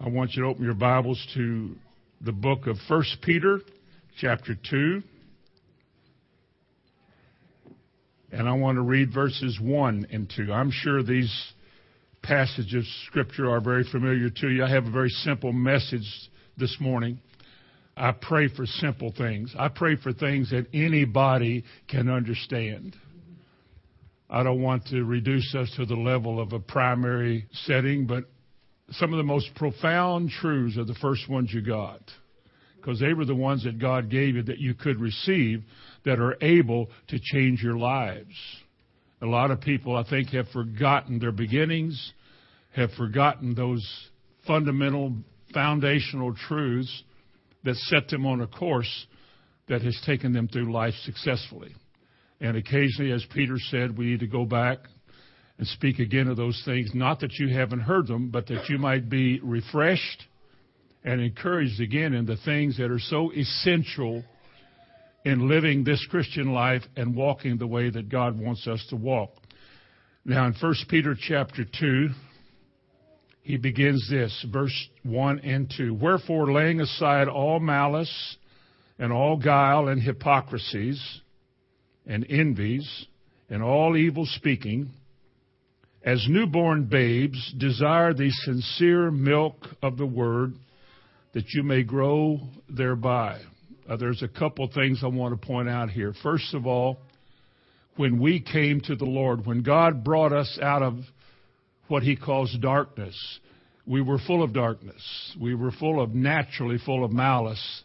I want you to open your Bibles to the book of 1 Peter, chapter 2. And I want to read verses 1 and 2. I'm sure these passages of Scripture are very familiar to you. I have a very simple message this morning. I pray for simple things. I pray for things that anybody can understand. I don't want to reduce us to the level of a primary setting, but some of the most profound truths are the first ones you got because they were the ones that God gave you that you could receive that are able to change your lives. A lot of people, I think, have forgotten their beginnings, have forgotten those fundamental, foundational truths that set them on a course that has taken them through life successfully. And occasionally, as Peter said, we need to go back and speak again of those things, not that you haven't heard them, but that you might be refreshed and encouraged again in the things that are so essential in living this Christian life and walking the way that God wants us to walk. Now in 1 Peter chapter 2, he begins this, verse 1 and 2. Wherefore laying aside all malice and all guile and hypocrisies, and envies and all evil speaking, as newborn babes, desire the sincere milk of the word that you may grow thereby. Uh, there's a couple things I want to point out here. First of all, when we came to the Lord, when God brought us out of what he calls darkness, we were full of darkness. We were full of, naturally full of malice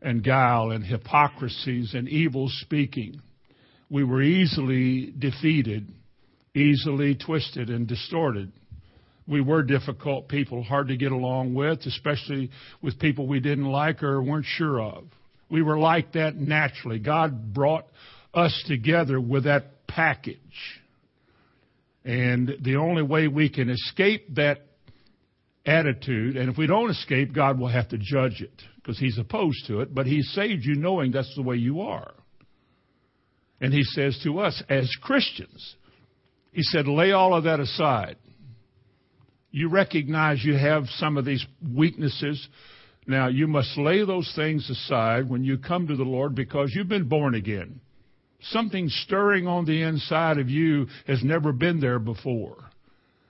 and guile and hypocrisies and evil speaking we were easily defeated, easily twisted and distorted. We were difficult people, hard to get along with, especially with people we didn't like or weren't sure of. We were like that naturally. God brought us together with that package. And the only way we can escape that attitude, and if we don't escape, God will have to judge it because He's opposed to it, but He saved you knowing that's the way you are. And he says to us as Christians, he said, lay all of that aside. You recognize you have some of these weaknesses. Now, you must lay those things aside when you come to the Lord because you've been born again. Something stirring on the inside of you has never been there before.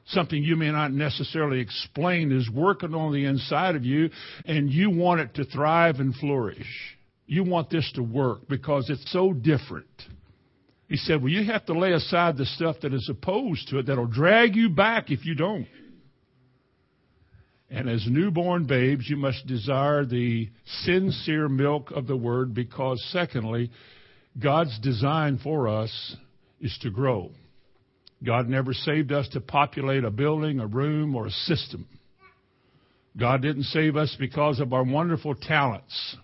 Something you may not necessarily explain is working on the inside of you, and you want it to thrive and flourish. You want this to work because it's so different. He said, Well, you have to lay aside the stuff that is opposed to it that'll drag you back if you don't. And as newborn babes, you must desire the sincere milk of the word because, secondly, God's design for us is to grow. God never saved us to populate a building, a room, or a system. God didn't save us because of our wonderful talents.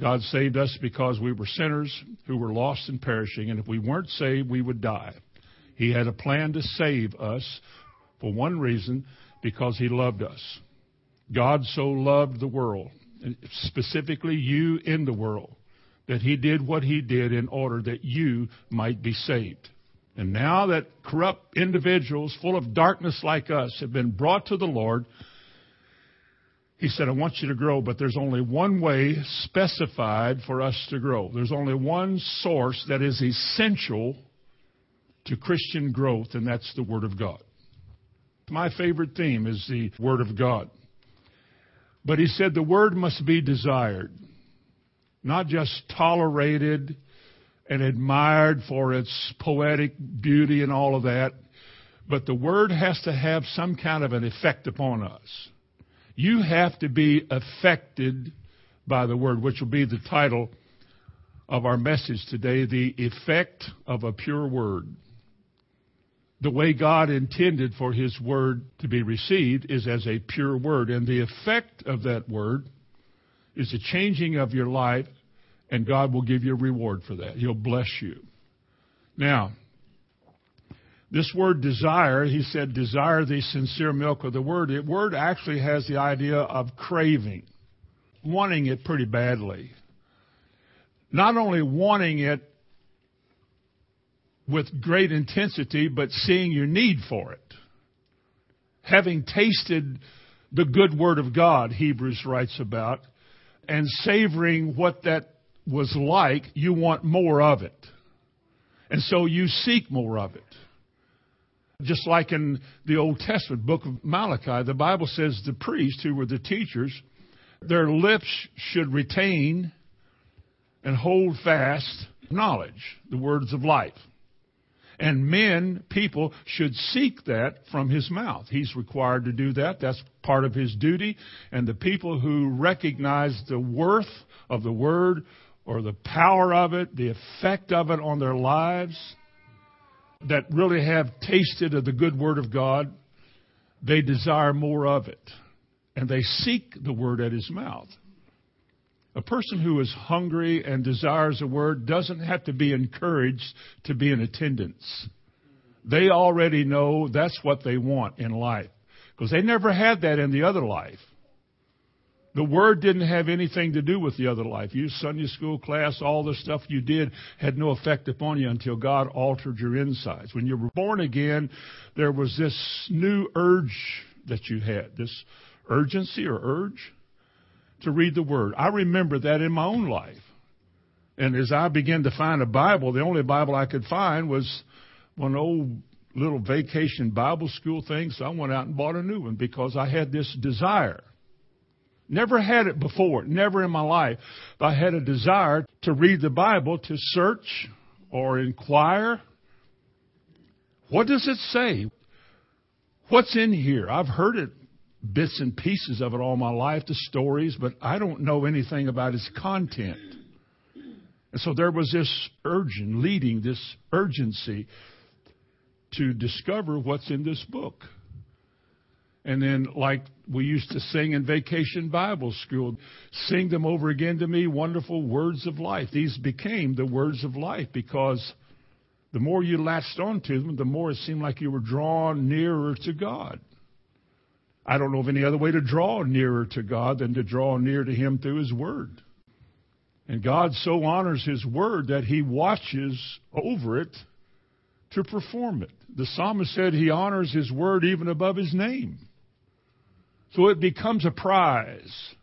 God saved us because we were sinners who were lost and perishing, and if we weren't saved, we would die. He had a plan to save us for one reason, because He loved us. God so loved the world, specifically you in the world, that He did what He did in order that you might be saved. And now that corrupt individuals full of darkness like us have been brought to the Lord, he said, I want you to grow, but there's only one way specified for us to grow. There's only one source that is essential to Christian growth, and that's the Word of God. My favorite theme is the Word of God. But he said the Word must be desired, not just tolerated and admired for its poetic beauty and all of that, but the Word has to have some kind of an effect upon us. You have to be affected by the word, which will be the title of our message today the effect of a pure word. The way God intended for His word to be received is as a pure word, and the effect of that word is a changing of your life, and God will give you a reward for that. He'll bless you. Now, this word desire, he said, desire the sincere milk of the word. The word actually has the idea of craving, wanting it pretty badly. Not only wanting it with great intensity, but seeing your need for it. Having tasted the good word of God, Hebrews writes about, and savoring what that was like, you want more of it. And so you seek more of it. Just like in the Old Testament book of Malachi, the Bible says the priests who were the teachers, their lips should retain and hold fast knowledge, the words of life. And men, people, should seek that from his mouth. He's required to do that. That's part of his duty. And the people who recognize the worth of the word or the power of it, the effect of it on their lives, that really have tasted of the good word of God, they desire more of it. And they seek the word at his mouth. A person who is hungry and desires a word doesn't have to be encouraged to be in attendance. They already know that's what they want in life because they never had that in the other life. The word didn't have anything to do with the other life. You Sunday school class, all the stuff you did had no effect upon you until God altered your insides. When you were born again, there was this new urge that you had, this urgency or urge to read the word. I remember that in my own life. And as I began to find a Bible, the only Bible I could find was one old little vacation Bible school thing, so I went out and bought a new one because I had this desire Never had it before, never in my life. But I had a desire to read the Bible, to search or inquire. What does it say? What's in here? I've heard it, bits and pieces of it all my life, the stories, but I don't know anything about its content. And so there was this urgent, leading, this urgency to discover what's in this book. And then, like we used to sing in vacation Bible school, sing them over again to me, wonderful words of life. These became the words of life because the more you latched onto them, the more it seemed like you were drawn nearer to God. I don't know of any other way to draw nearer to God than to draw near to Him through His Word. And God so honors His Word that He watches over it to perform it. The psalmist said He honors His Word even above His name. So it becomes a prize.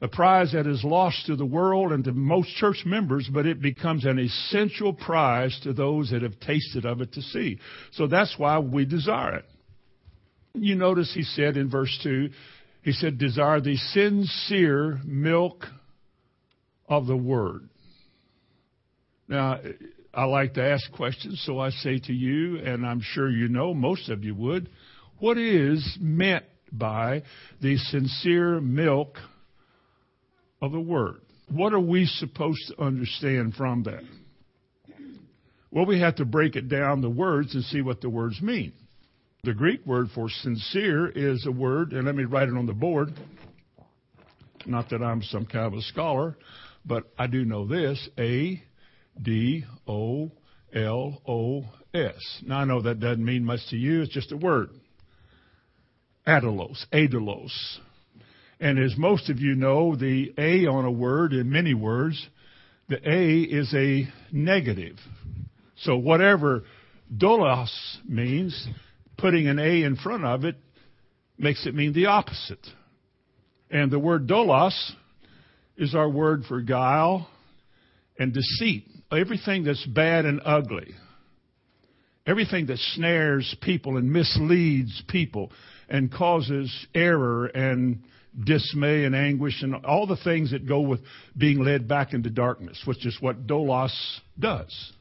A prize that is lost to the world and to most church members, but it becomes an essential prize to those that have tasted of it to see. So that's why we desire it. You notice he said in verse 2, he said, desire the sincere milk of the word. Now, I like to ask questions, so I say to you, and I'm sure you know, most of you would, what is meant by the sincere milk of the Word. What are we supposed to understand from that? Well, we have to break it down, the words, and see what the words mean. The Greek word for sincere is a word, and let me write it on the board. Not that I'm some kind of a scholar, but I do know this A D O L O S. Now, I know that doesn't mean much to you, it's just a word adolos, adolos. And as most of you know, the A on a word, in many words, the A is a negative. So whatever dolos means, putting an A in front of it makes it mean the opposite. And the word dolos is our word for guile and deceit. Everything that's bad and ugly. Everything that snares people and misleads people and causes error and dismay and anguish and all the things that go with being led back into darkness, which is what Dolos does.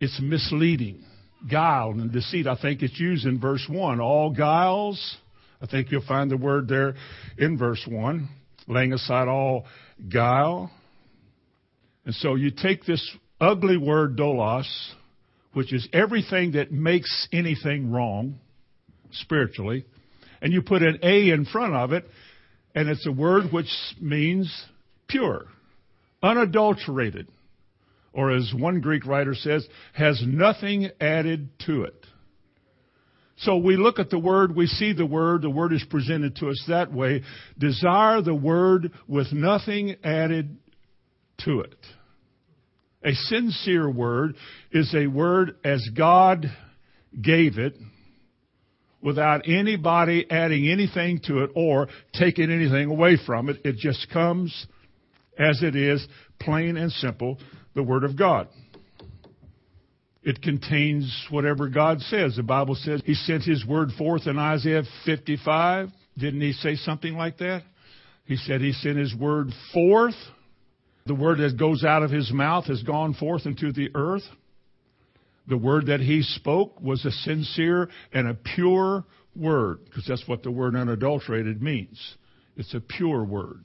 It's misleading, guile and deceit. I think it's used in verse 1. All guiles, I think you'll find the word there in verse 1, laying aside all guile. And so you take this ugly word dolos, which is everything that makes anything wrong, spiritually, and you put an A in front of it, and it's a word which means pure, unadulterated, or as one Greek writer says, has nothing added to it. So we look at the word, we see the word, the word is presented to us that way. Desire the word with nothing added to it. A sincere word is a word as God gave it without anybody adding anything to it or taking anything away from it. It just comes as it is, plain and simple, the Word of God. It contains whatever God says. The Bible says He sent His Word forth in Isaiah 55. Didn't He say something like that? He said He sent His Word forth. The Word that goes out of His mouth has gone forth into the earth. The Word that He spoke was a sincere and a pure Word, because that's what the word unadulterated means. It's a pure Word.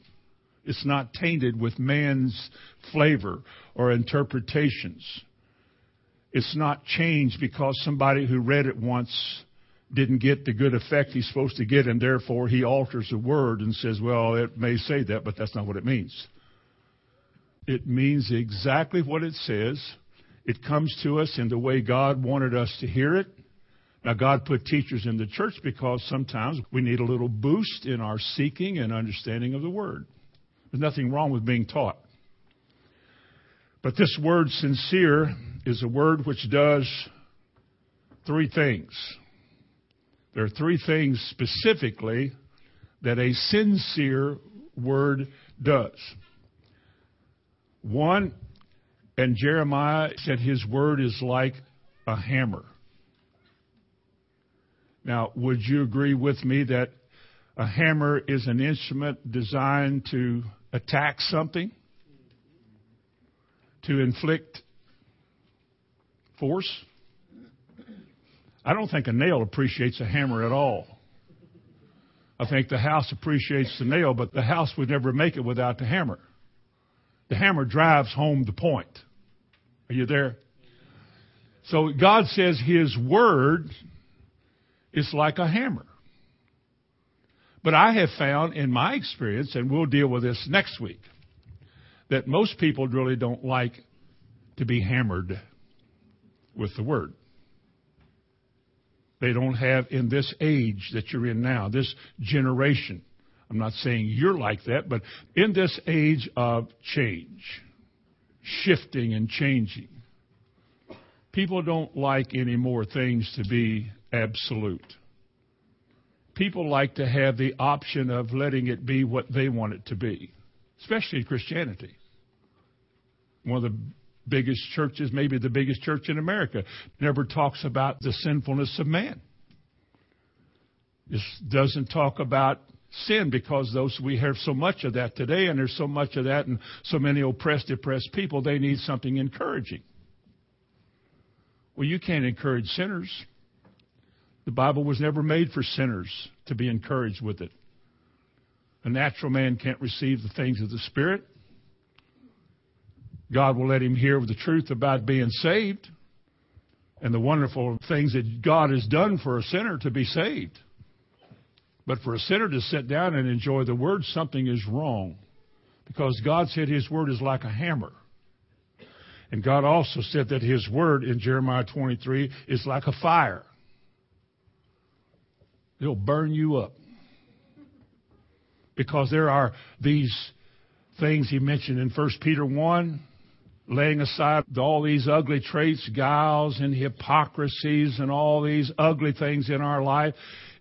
It's not tainted with man's flavor or interpretations. It's not changed because somebody who read it once didn't get the good effect he's supposed to get, and therefore he alters the word and says, well, it may say that, but that's not what it means. It means exactly what it says. It comes to us in the way God wanted us to hear it. Now, God put teachers in the church because sometimes we need a little boost in our seeking and understanding of the Word. There's nothing wrong with being taught. But this word sincere is a word which does three things. There are three things specifically that a sincere word does. One, and Jeremiah said his word is like a hammer. Now, would you agree with me that a hammer is an instrument designed to attack something, to inflict force. I don't think a nail appreciates a hammer at all. I think the house appreciates the nail, but the house would never make it without the hammer. The hammer drives home the point. Are you there? So God says His Word is like a hammer. But I have found in my experience, and we'll deal with this next week, that most people really don't like to be hammered with the word. They don't have in this age that you're in now, this generation. I'm not saying you're like that, but in this age of change, shifting and changing, people don't like any more things to be absolute people like to have the option of letting it be what they want it to be, especially in Christianity. One of the biggest churches, maybe the biggest church in America, never talks about the sinfulness of man. This doesn't talk about sin because those we have so much of that today and there's so much of that and so many oppressed depressed people they need something encouraging well you can't encourage sinners the Bible was never made for sinners to be encouraged with it. A natural man can't receive the things of the Spirit. God will let him hear the truth about being saved and the wonderful things that God has done for a sinner to be saved. But for a sinner to sit down and enjoy the Word, something is wrong. Because God said His Word is like a hammer. And God also said that His Word in Jeremiah 23 is like a fire. It'll burn you up. Because there are these things he mentioned in 1 Peter 1, laying aside all these ugly traits, guiles and hypocrisies and all these ugly things in our life.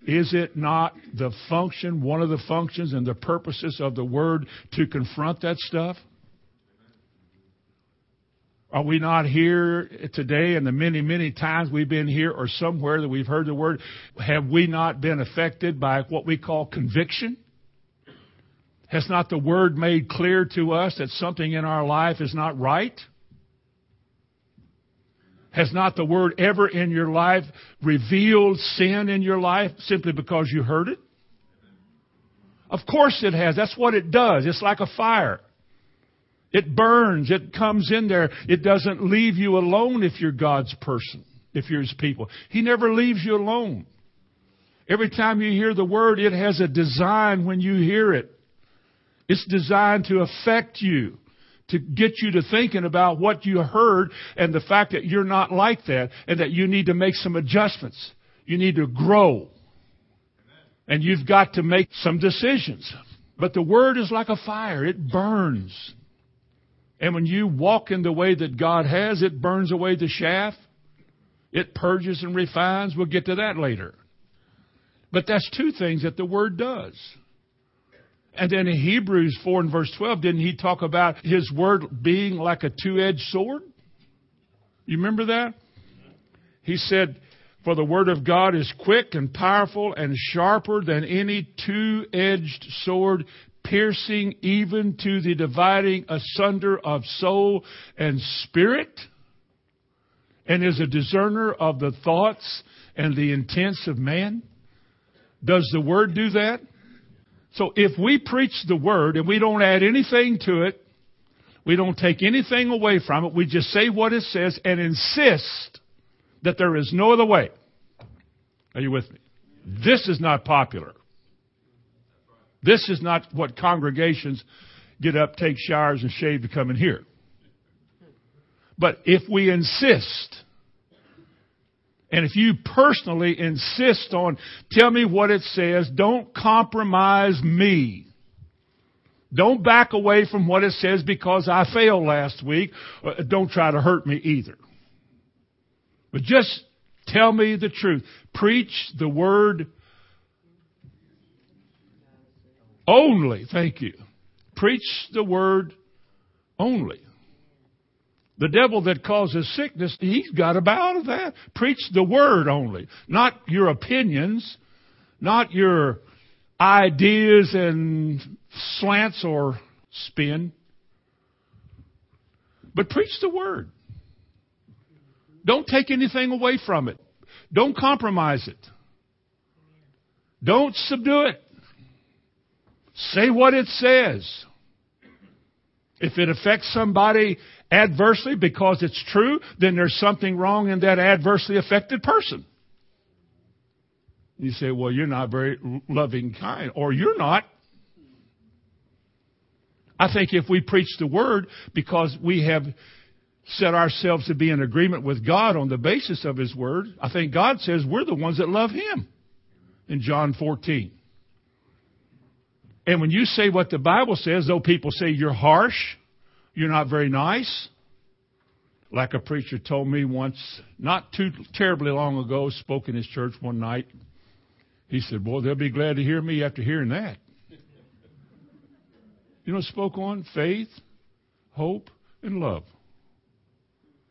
Is it not the function, one of the functions and the purposes of the Word to confront that stuff? Are we not here today and the many, many times we've been here or somewhere that we've heard the word? Have we not been affected by what we call conviction? Has not the word made clear to us that something in our life is not right? Has not the word ever in your life revealed sin in your life simply because you heard it? Of course it has. That's what it does. It's like a fire. It burns. It comes in there. It doesn't leave you alone if you're God's person, if you're His people. He never leaves you alone. Every time you hear the word, it has a design when you hear it. It's designed to affect you, to get you to thinking about what you heard and the fact that you're not like that and that you need to make some adjustments. You need to grow. And you've got to make some decisions. But the word is like a fire. It burns. And when you walk in the way that God has, it burns away the chaff. It purges and refines. We'll get to that later. But that's two things that the Word does. And then in Hebrews 4 and verse 12, didn't he talk about his Word being like a two-edged sword? You remember that? He said, For the Word of God is quick and powerful and sharper than any two-edged sword, piercing even to the dividing asunder of soul and spirit, and is a discerner of the thoughts and the intents of man. Does the Word do that? So if we preach the Word and we don't add anything to it, we don't take anything away from it, we just say what it says and insist that there is no other way. Are you with me? This is not popular. This is not what congregations get up, take showers, and shave to come in here. But if we insist, and if you personally insist on, tell me what it says, don't compromise me. Don't back away from what it says because I failed last week. Uh, don't try to hurt me either. But just tell me the truth. Preach the word only. Thank you. Preach the word only. The devil that causes sickness, he's got to bow to that. Preach the word only, not your opinions, not your ideas and slants or spin, but preach the word. Don't take anything away from it. Don't compromise it. Don't subdue it. Say what it says. If it affects somebody adversely because it's true, then there's something wrong in that adversely affected person. You say, well, you're not very loving kind, or you're not. I think if we preach the word because we have set ourselves to be in agreement with God on the basis of His word, I think God says we're the ones that love Him in John 14. And when you say what the Bible says, though people say you're harsh, you're not very nice. Like a preacher told me once, not too terribly long ago, spoke in his church one night. He said, Boy, they'll be glad to hear me after hearing that. You know, spoke on faith, hope, and love.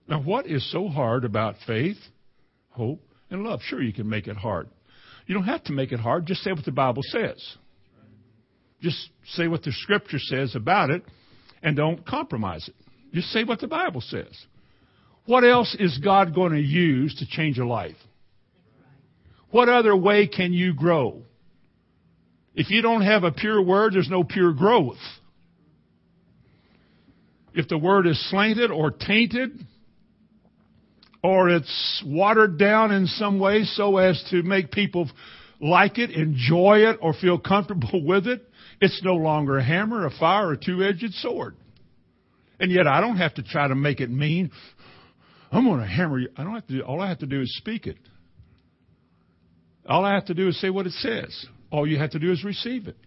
Now, what is so hard about faith, hope, and love? Sure, you can make it hard. You don't have to make it hard. Just say what the Bible says. Just say what the Scripture says about it, and don't compromise it. Just say what the Bible says. What else is God going to use to change a life? What other way can you grow? If you don't have a pure word, there's no pure growth. If the word is slanted or tainted, or it's watered down in some way so as to make people like it, enjoy it, or feel comfortable with it, it's no longer a hammer, a fire, a two-edged sword. And yet I don't have to try to make it mean. I'm going to hammer you. I don't have to all I have to do is speak it. All I have to do is say what it says. All you have to do is receive it.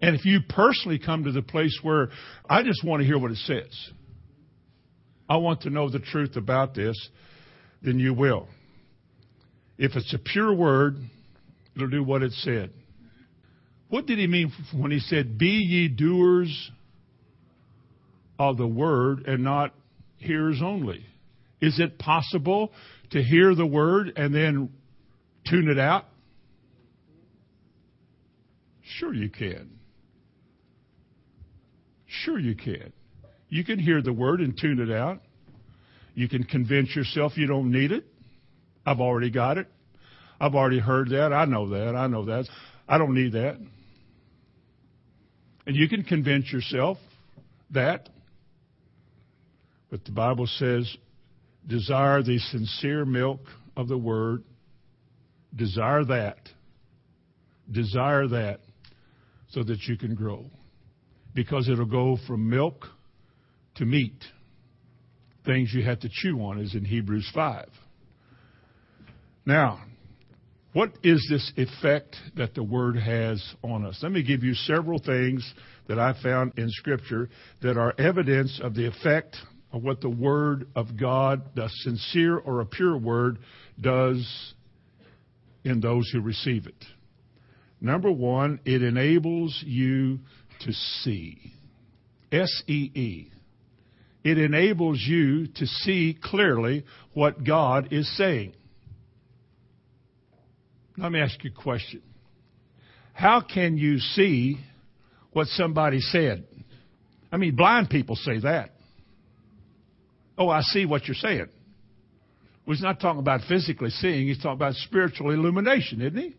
And if you personally come to the place where I just want to hear what it says, I want to know the truth about this, then you will. If it's a pure word, it'll do what it said. What did he mean when he said, Be ye doers of the word and not hearers only? Is it possible to hear the word and then tune it out? Sure, you can. Sure, you can. You can hear the word and tune it out. You can convince yourself you don't need it. I've already got it. I've already heard that. I know that. I know that. I don't need that. And you can convince yourself that. But the Bible says, desire the sincere milk of the word. Desire that. Desire that so that you can grow. Because it'll go from milk to meat. Things you have to chew on, is in Hebrews 5. Now, what is this effect that the Word has on us? Let me give you several things that I found in Scripture that are evidence of the effect of what the Word of God, the sincere or a pure Word, does in those who receive it. Number one, it enables you to see. S E E. It enables you to see clearly what God is saying. Let me ask you a question. How can you see what somebody said? I mean, blind people say that. Oh, I see what you're saying. Well, he's not talking about physically seeing, he's talking about spiritual illumination, isn't he?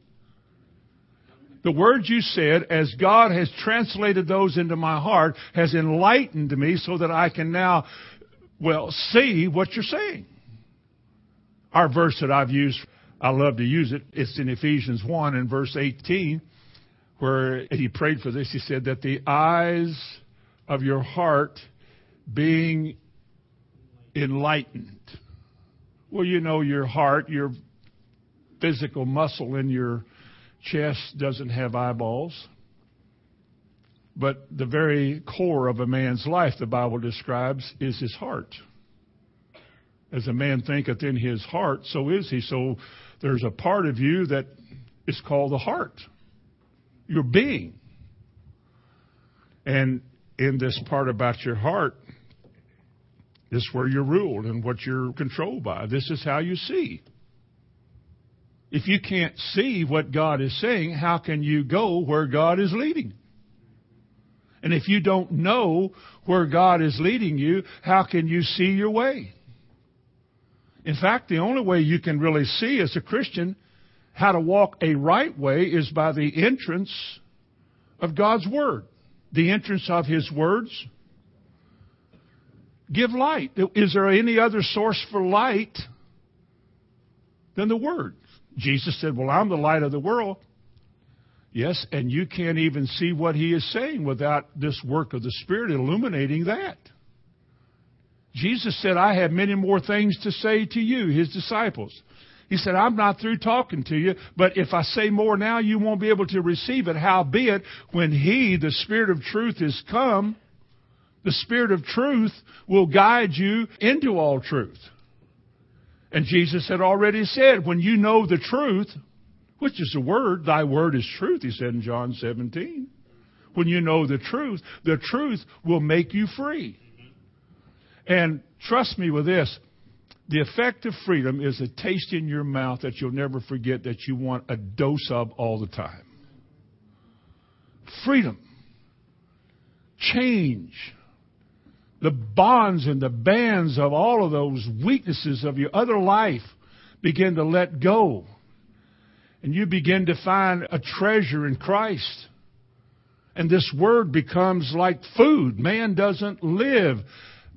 The words you said, as God has translated those into my heart, has enlightened me so that I can now, well, see what you're saying. Our verse that I've used, I love to use it. It's in Ephesians 1 and verse 18, where he prayed for this. He said that the eyes of your heart being enlightened. Well, you know, your heart, your physical muscle in your chest doesn't have eyeballs. But the very core of a man's life, the Bible describes, is his heart. As a man thinketh in his heart, so is he. So there's a part of you that is called the heart, your being. And in this part about your heart, this is where you're ruled and what you're controlled by. This is how you see. If you can't see what God is saying, how can you go where God is leading? And if you don't know where God is leading you, how can you see your way? In fact, the only way you can really see as a Christian how to walk a right way is by the entrance of God's Word, the entrance of His words. Give light. Is there any other source for light than the Word? Jesus said, Well, I'm the light of the world. Yes, and you can't even see what he is saying without this work of the Spirit illuminating that. Jesus said, I have many more things to say to you, his disciples. He said, I'm not through talking to you, but if I say more now, you won't be able to receive it. Howbeit, when he, the Spirit of truth, is come, the Spirit of truth will guide you into all truth. And Jesus had already said, when you know the truth, which is the word, thy word is truth, he said in John 17. When you know the truth, the truth will make you free. And trust me with this, the effect of freedom is a taste in your mouth that you'll never forget that you want a dose of all the time. Freedom. Change the bonds and the bands of all of those weaknesses of your other life begin to let go. And you begin to find a treasure in Christ. And this word becomes like food. Man doesn't live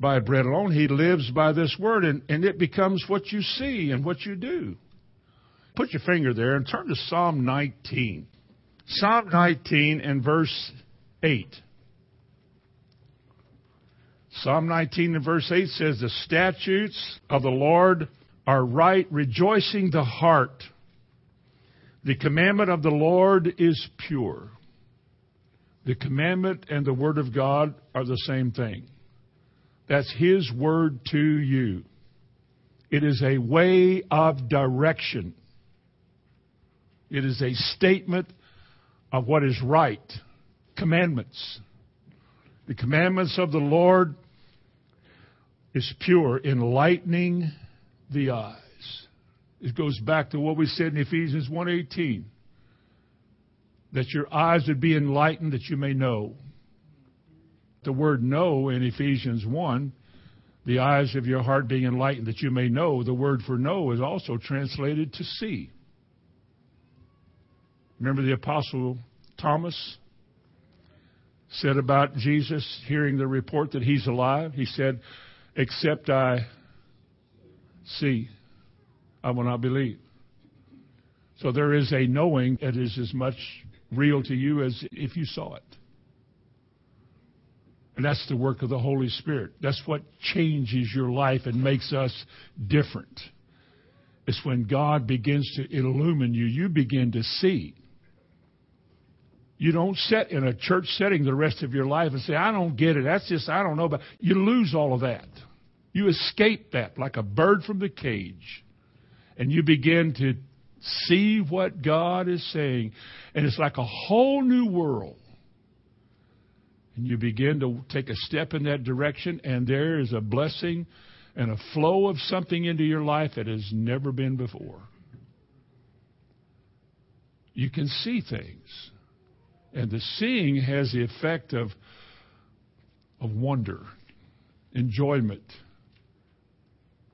by bread alone. He lives by this word. And, and it becomes what you see and what you do. Put your finger there and turn to Psalm 19. Psalm 19 and verse 8. Psalm 19 and verse 8 says, The statutes of the Lord are right, rejoicing the heart. The commandment of the Lord is pure. The commandment and the word of God are the same thing. That's His word to you. It is a way of direction. It is a statement of what is right. Commandments. The commandments of the Lord is pure, enlightening the eyes. It goes back to what we said in Ephesians 1:18 that your eyes would be enlightened that you may know. The word know in Ephesians 1, the eyes of your heart being enlightened that you may know, the word for know is also translated to see. Remember the apostle Thomas said about Jesus hearing the report that he's alive? He said, Except I see, I will not believe. So there is a knowing that is as much real to you as if you saw it. And that's the work of the Holy Spirit. That's what changes your life and makes us different. It's when God begins to illumine you, you begin to see. You don't sit in a church setting the rest of your life and say, I don't get it. That's just, I don't know. But you lose all of that. You escape that like a bird from the cage. And you begin to see what God is saying. And it's like a whole new world. And you begin to take a step in that direction, and there is a blessing and a flow of something into your life that has never been before. You can see things. And the seeing has the effect of, of wonder, enjoyment,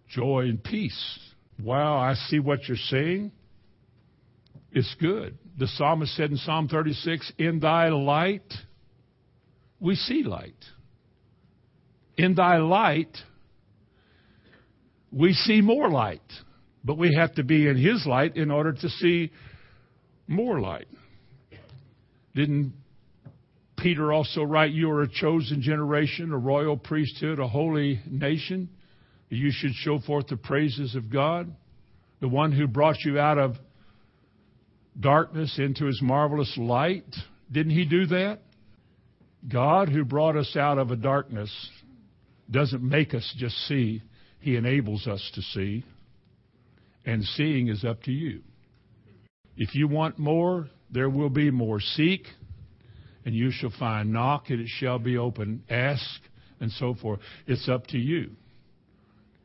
joy, and peace. Wow, I see what you're saying. It's good. The psalmist said in Psalm 36, In thy light, we see light. In thy light, we see more light. But we have to be in his light in order to see more light. Didn't Peter also write, You are a chosen generation, a royal priesthood, a holy nation? You should show forth the praises of God, the one who brought you out of darkness into his marvelous light. Didn't he do that? God, who brought us out of a darkness, doesn't make us just see, he enables us to see. And seeing is up to you. If you want more, there will be more. Seek, and you shall find. Knock, and it shall be open. Ask, and so forth. It's up to you.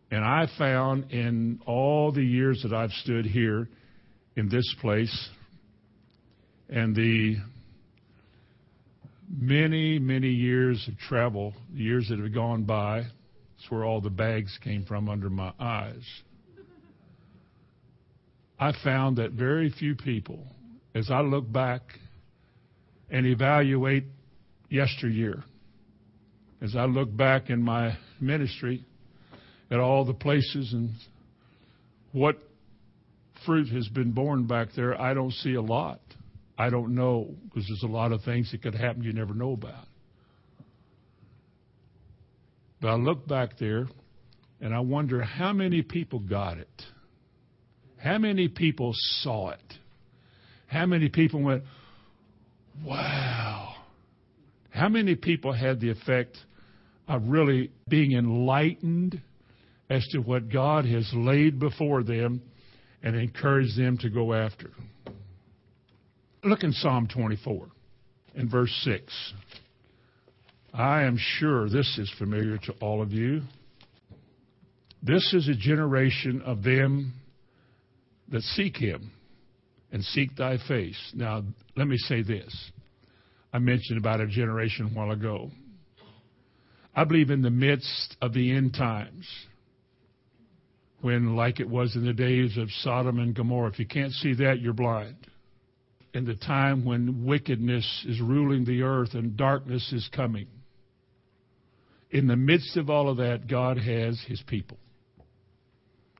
And I found in all the years that I've stood here in this place and the many, many years of travel, years that have gone by, that's where all the bags came from under my eyes. I found that very few people, as I look back and evaluate yesteryear, as I look back in my ministry, at all the places and what fruit has been born back there, I don't see a lot. I don't know because there's a lot of things that could happen you never know about. But I look back there and I wonder how many people got it. How many people saw it? How many people went, wow? How many people had the effect of really being enlightened as to what God has laid before them and encouraged them to go after. Look in Psalm 24 in verse 6. I am sure this is familiar to all of you. This is a generation of them that seek him and seek thy face. Now, let me say this. I mentioned about a generation a while ago. I believe in the midst of the end times, when, like it was in the days of Sodom and Gomorrah, if you can't see that, you're blind. In the time when wickedness is ruling the earth and darkness is coming. In the midst of all of that, God has His people.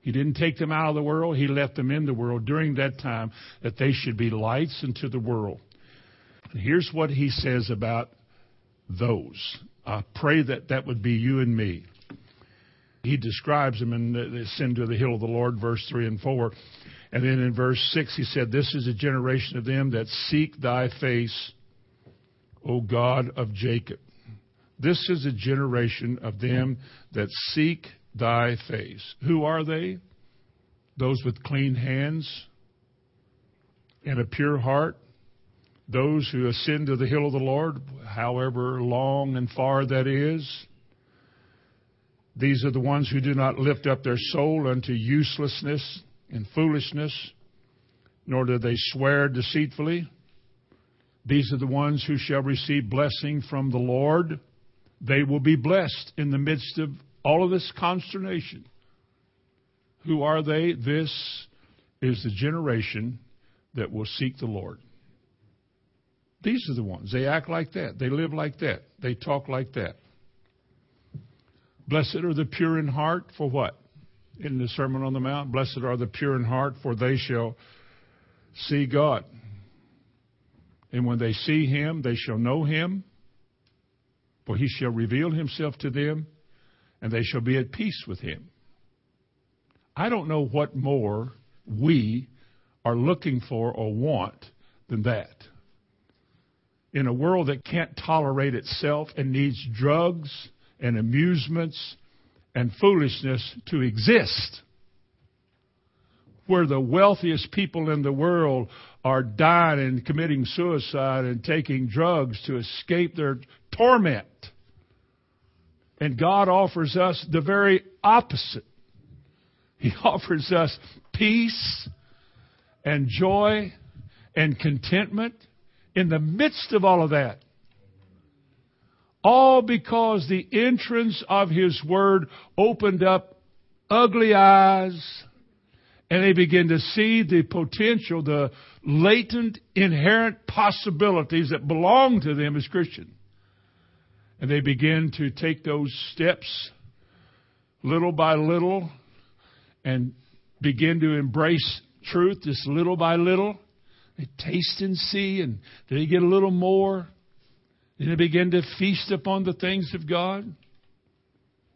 He didn't take them out of the world. He left them in the world during that time that they should be lights into the world. And here's what he says about those. I pray that that would be you and me. He describes them in the Ascend to the Hill of the Lord, verse 3 and 4. And then in verse 6, he said, This is a generation of them that seek thy face, O God of Jacob. This is a generation of them that seek thy face. Who are they? Those with clean hands and a pure heart. Those who ascend to the hill of the Lord, however long and far that is. These are the ones who do not lift up their soul unto uselessness and foolishness, nor do they swear deceitfully. These are the ones who shall receive blessing from the Lord. They will be blessed in the midst of all of this consternation. Who are they? This is the generation that will seek the Lord. These are the ones. They act like that. They live like that. They talk like that. Blessed are the pure in heart for what? In the Sermon on the Mount, blessed are the pure in heart, for they shall see God. And when they see him, they shall know him, for he shall reveal himself to them and they shall be at peace with him. I don't know what more we are looking for or want than that. In a world that can't tolerate itself and needs drugs and amusements and foolishness to exist, where the wealthiest people in the world are dying and committing suicide and taking drugs to escape their torment. And God offers us the very opposite. He offers us peace and joy and contentment in the midst of all of that. All because the entrance of His Word opened up ugly eyes and they begin to see the potential, the latent, inherent possibilities that belong to them as Christians. And they begin to take those steps little by little and begin to embrace truth just little by little. They taste and see, and they get a little more. They begin to feast upon the things of God.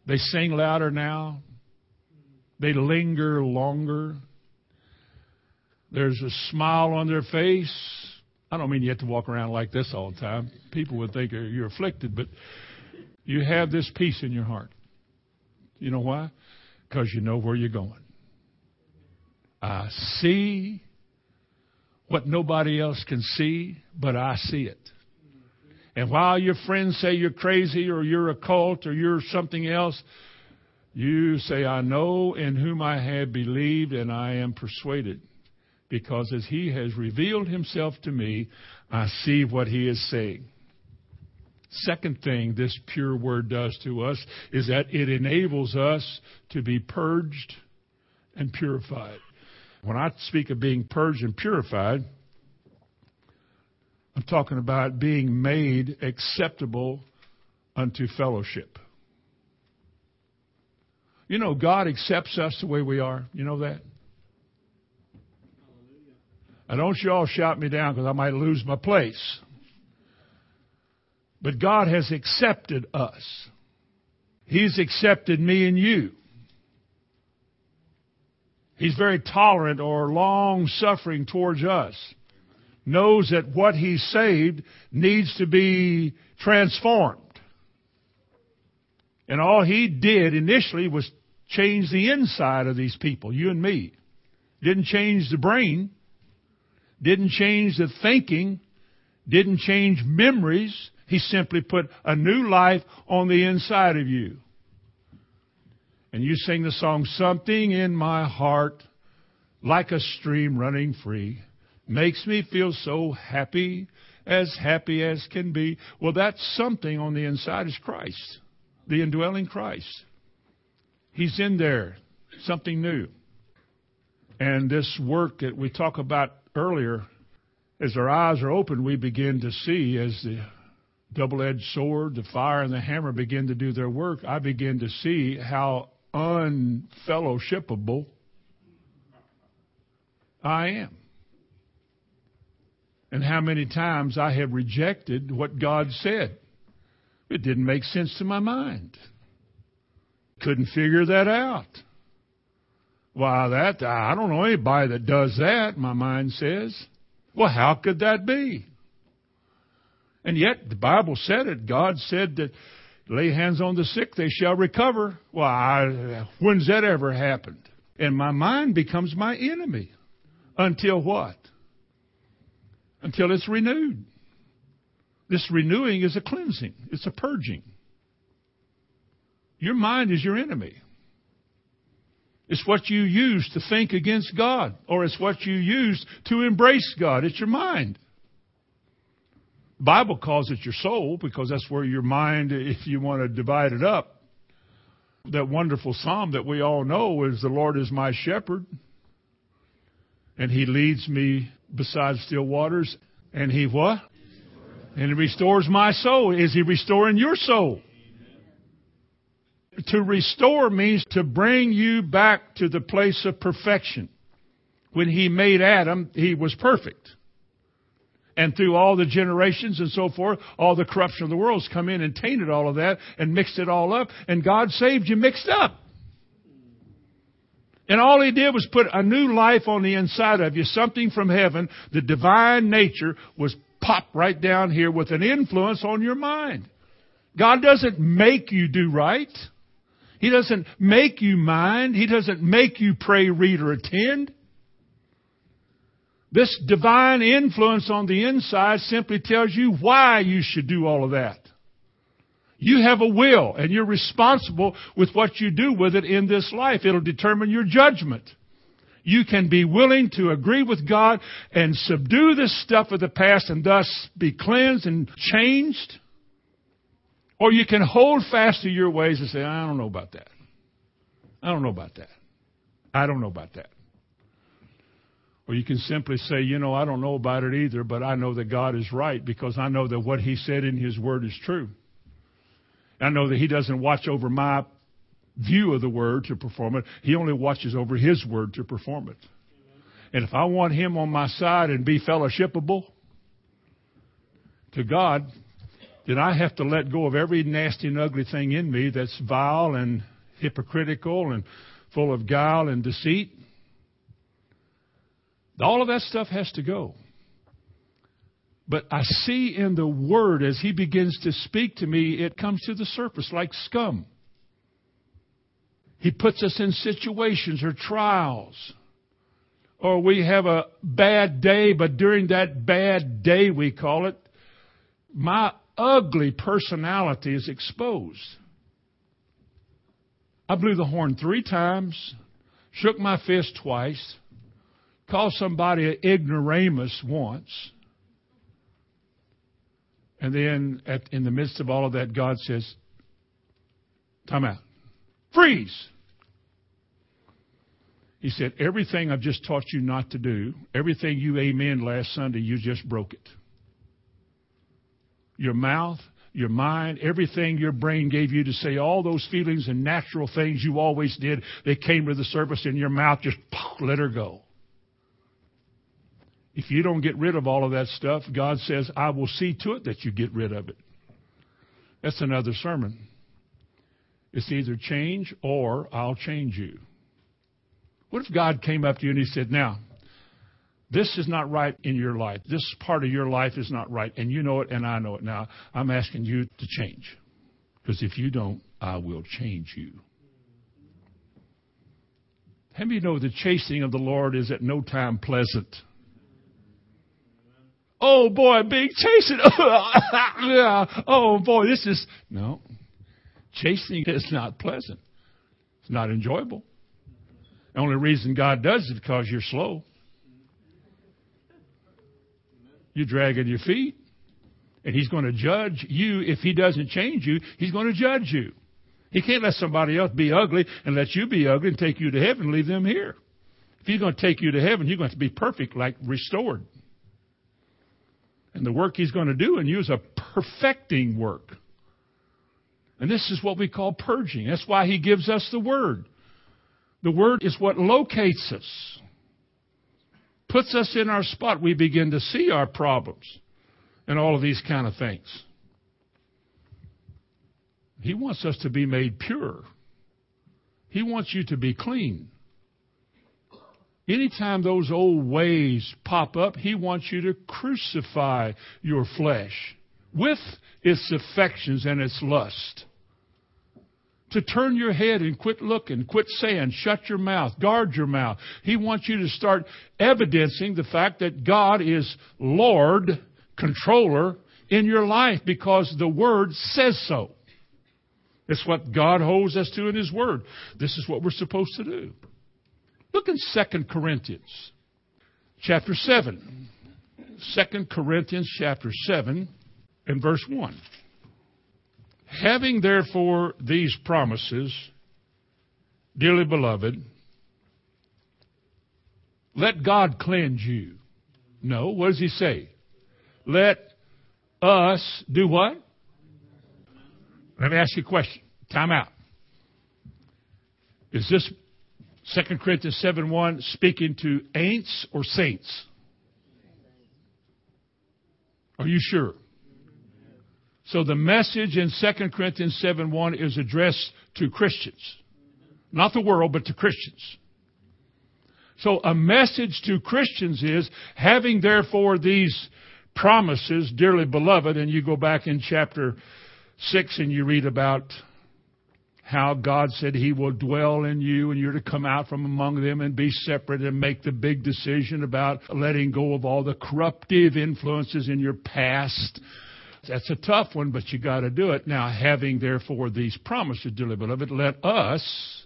They sing louder now. They linger longer. There's a smile on their face. I don't mean you have to walk around like this all the time. People would think you're afflicted, but you have this peace in your heart. You know why? Because you know where you're going. I see what nobody else can see, but I see it. And while your friends say you're crazy or you're a cult or you're something else, you say, I know in whom I have believed and I am persuaded. Because as he has revealed himself to me, I see what he is saying. Second thing this pure word does to us is that it enables us to be purged and purified. When I speak of being purged and purified, talking about being made acceptable unto fellowship. You know, God accepts us the way we are. You know that? Now, don't you all shout me down because I might lose my place. But God has accepted us. He's accepted me and you. He's very tolerant or long suffering towards us. Knows that what He saved needs to be transformed. And all He did initially was change the inside of these people, you and me. Didn't change the brain. Didn't change the thinking. Didn't change memories. He simply put a new life on the inside of you and you sing the song, Something in my heart, like a stream running free, makes me feel so happy, as happy as can be. Well, that's something on the inside is Christ, the indwelling Christ. He's in there, something new. And this work that we talked about earlier, as our eyes are open, we begin to see as the double edged sword, the fire, and the hammer begin to do their work. I begin to see how unfellowshipable I am. And how many times I have rejected what God said. It didn't make sense to my mind. Couldn't figure that out. Why, that, I don't know anybody that does that, my mind says. Well, how could that be? And yet, the Bible said it. God said that lay hands on the sick, they shall recover. Well, I, when's that ever happened? And my mind becomes my enemy. Until what? Until it's renewed. This renewing is a cleansing, it's a purging. Your mind is your enemy. It's what you use to think against God, or it's what you use to embrace God. It's your mind. Bible calls it your soul because that's where your mind, if you want to divide it up. That wonderful psalm that we all know is the Lord is my shepherd and he leads me beside still waters and he what? And he restores my soul. Is he restoring your soul? To restore means to bring you back to the place of perfection. When he made Adam, he was perfect and through all the generations and so forth, all the corruption of the world has come in and tainted all of that and mixed it all up, and God saved you mixed up. And all he did was put a new life on the inside of you, something from heaven. The divine nature was popped right down here with an influence on your mind. God doesn't make you do right. He doesn't make you mind. He doesn't make you pray, read, or attend. This divine influence on the inside simply tells you why you should do all of that. You have a will and you're responsible with what you do with it in this life. It'll determine your judgment. You can be willing to agree with God and subdue this stuff of the past and thus be cleansed and changed. Or you can hold fast to your ways and say, I don't know about that. I don't know about that. I don't know about that. Or you can simply say, you know, I don't know about it either, but I know that God is right because I know that what He said in His Word is true. I know that He doesn't watch over my view of the Word to perform it. He only watches over His Word to perform it. And if I want Him on my side and be fellowshipable to God, then I have to let go of every nasty and ugly thing in me that's vile and hypocritical and full of guile and deceit. All of that stuff has to go. But I see in the Word as He begins to speak to me, it comes to the surface like scum. He puts us in situations or trials. Or we have a bad day, but during that bad day, we call it, my ugly personality is exposed. I blew the horn three times, shook my fist twice, called somebody an ignoramus once. And then at, in the midst of all of that, God says, time out. Freeze! He said, everything I've just taught you not to do, everything you amen last Sunday, you just broke it. Your mouth, your mind, everything your brain gave you to say, all those feelings and natural things you always did, they came to the surface and your mouth just let her go. If you don't get rid of all of that stuff, God says, I will see to it that you get rid of it. That's another sermon. It's either change or I'll change you. What if God came up to you and He said, Now, this is not right in your life. This part of your life is not right. And you know it, and I know it. Now, I'm asking you to change. Because if you don't, I will change you. How many know the chasing of the Lord is at no time pleasant? Oh boy, being chasing. oh boy, this is. No. Chasing is not pleasant. It's not enjoyable. The only reason God does it is because you're slow. You're dragging your feet. And he's going to judge you. If he doesn't change you, he's going to judge you. He can't let somebody else be ugly and let you be ugly and take you to heaven and leave them here. If he's going to take you to heaven, you're going to be perfect, like restored. And the work he's going to do in you is a perfecting work. And this is what we call purging. That's why he gives us the word. The word is what locates us puts us in our spot, we begin to see our problems and all of these kind of things. He wants us to be made pure. He wants you to be clean. Anytime those old ways pop up, He wants you to crucify your flesh with its affections and its lust to turn your head and quit looking, quit saying, shut your mouth, guard your mouth. He wants you to start evidencing the fact that God is Lord, controller in your life because the Word says so. It's what God holds us to in His Word. This is what we're supposed to do. Look in 2 Corinthians chapter 7. 2 Corinthians chapter 7 and verse 1. Having therefore these promises, dearly beloved, let God cleanse you. No, what does he say? Let us do what? Let me ask you a question. Time out. Is this 2 Corinthians 7 1 speaking to ain'ts or saints? Are you sure? So the message in 2 Corinthians 7 1 is addressed to Christians. Not the world, but to Christians. So a message to Christians is, having therefore these promises, dearly beloved, and you go back in chapter 6 and you read about how God said He will dwell in you and you're to come out from among them and be separate and make the big decision about letting go of all the corruptive influences in your past. That's a tough one, but you got to do it. Now, having therefore these promises, dearly beloved, let us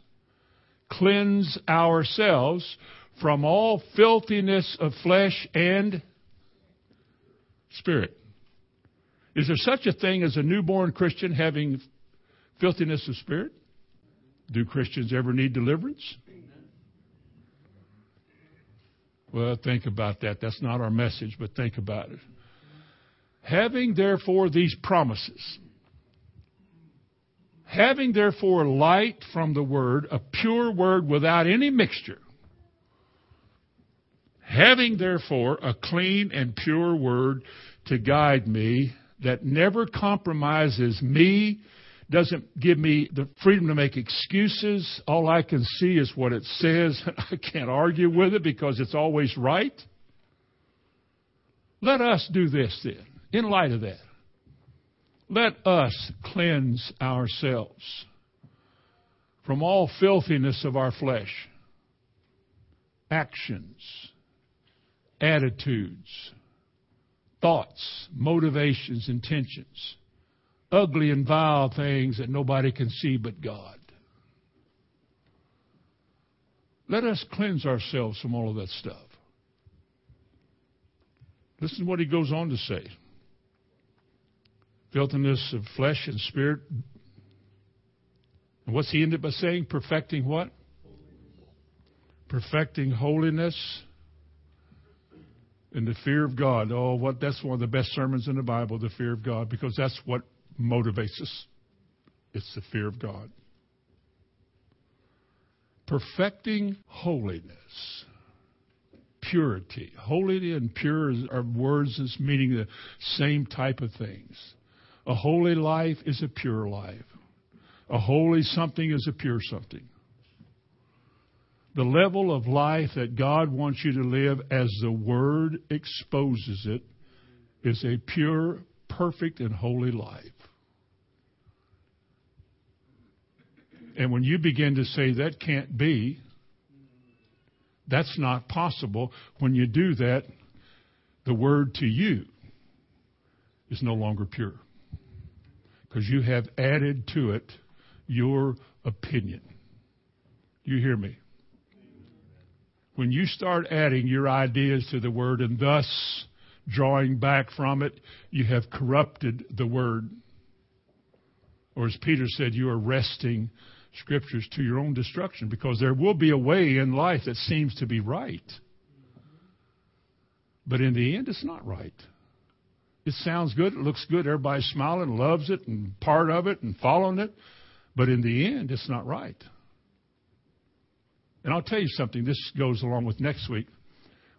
cleanse ourselves from all filthiness of flesh and spirit. Is there such a thing as a newborn Christian having filthiness of spirit? Do Christians ever need deliverance? Well, think about that. That's not our message, but think about it. Having therefore these promises, having therefore light from the word, a pure word without any mixture, having therefore a clean and pure word to guide me that never compromises me, doesn't give me the freedom to make excuses. All I can see is what it says. and I can't argue with it because it's always right. Let us do this then, in light of that. Let us cleanse ourselves from all filthiness of our flesh, actions, attitudes, thoughts, motivations, intentions, ugly and vile things that nobody can see but God. Let us cleanse ourselves from all of that stuff. Listen to what he goes on to say. Filthiness of flesh and spirit. And what's he ended by saying? Perfecting what? Perfecting holiness and the fear of God. Oh, what that's one of the best sermons in the Bible, the fear of God, because that's what motivates us. It's the fear of God. Perfecting holiness. Purity. Holy and pure are words that's meaning the same type of things. A holy life is a pure life. A holy something is a pure something. The level of life that God wants you to live as the Word exposes it is a pure, perfect, and holy life. And when you begin to say that can't be, that's not possible, when you do that, the Word to you is no longer pure. Because you have added to it your opinion. You hear me? when you start adding your ideas to the word and thus drawing back from it, you have corrupted the word. Or as Peter said, you are wresting scriptures to your own destruction because there will be a way in life that seems to be right. But in the end, it's not right. It sounds good, it looks good, everybody's smiling, loves it, and part of it, and following it. But in the end, it's not right. And I'll tell you something, this goes along with next week.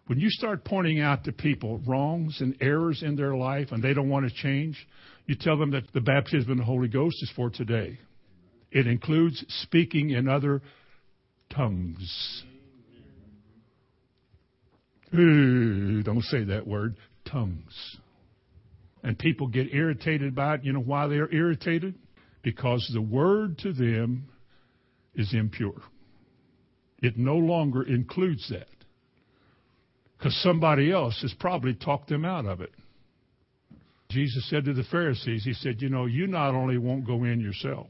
When you start pointing out to people wrongs and errors in their life and they don't want to change, you tell them that the baptism of the Holy Ghost is for today. It includes speaking in other tongues. Don't say that word, tongues. And people get irritated by it. You know why they're irritated? Because the word to them is impure. It no longer includes that. Because somebody else has probably talked them out of it. Jesus said to the Pharisees, He said, You know, you not only won't go in yourself,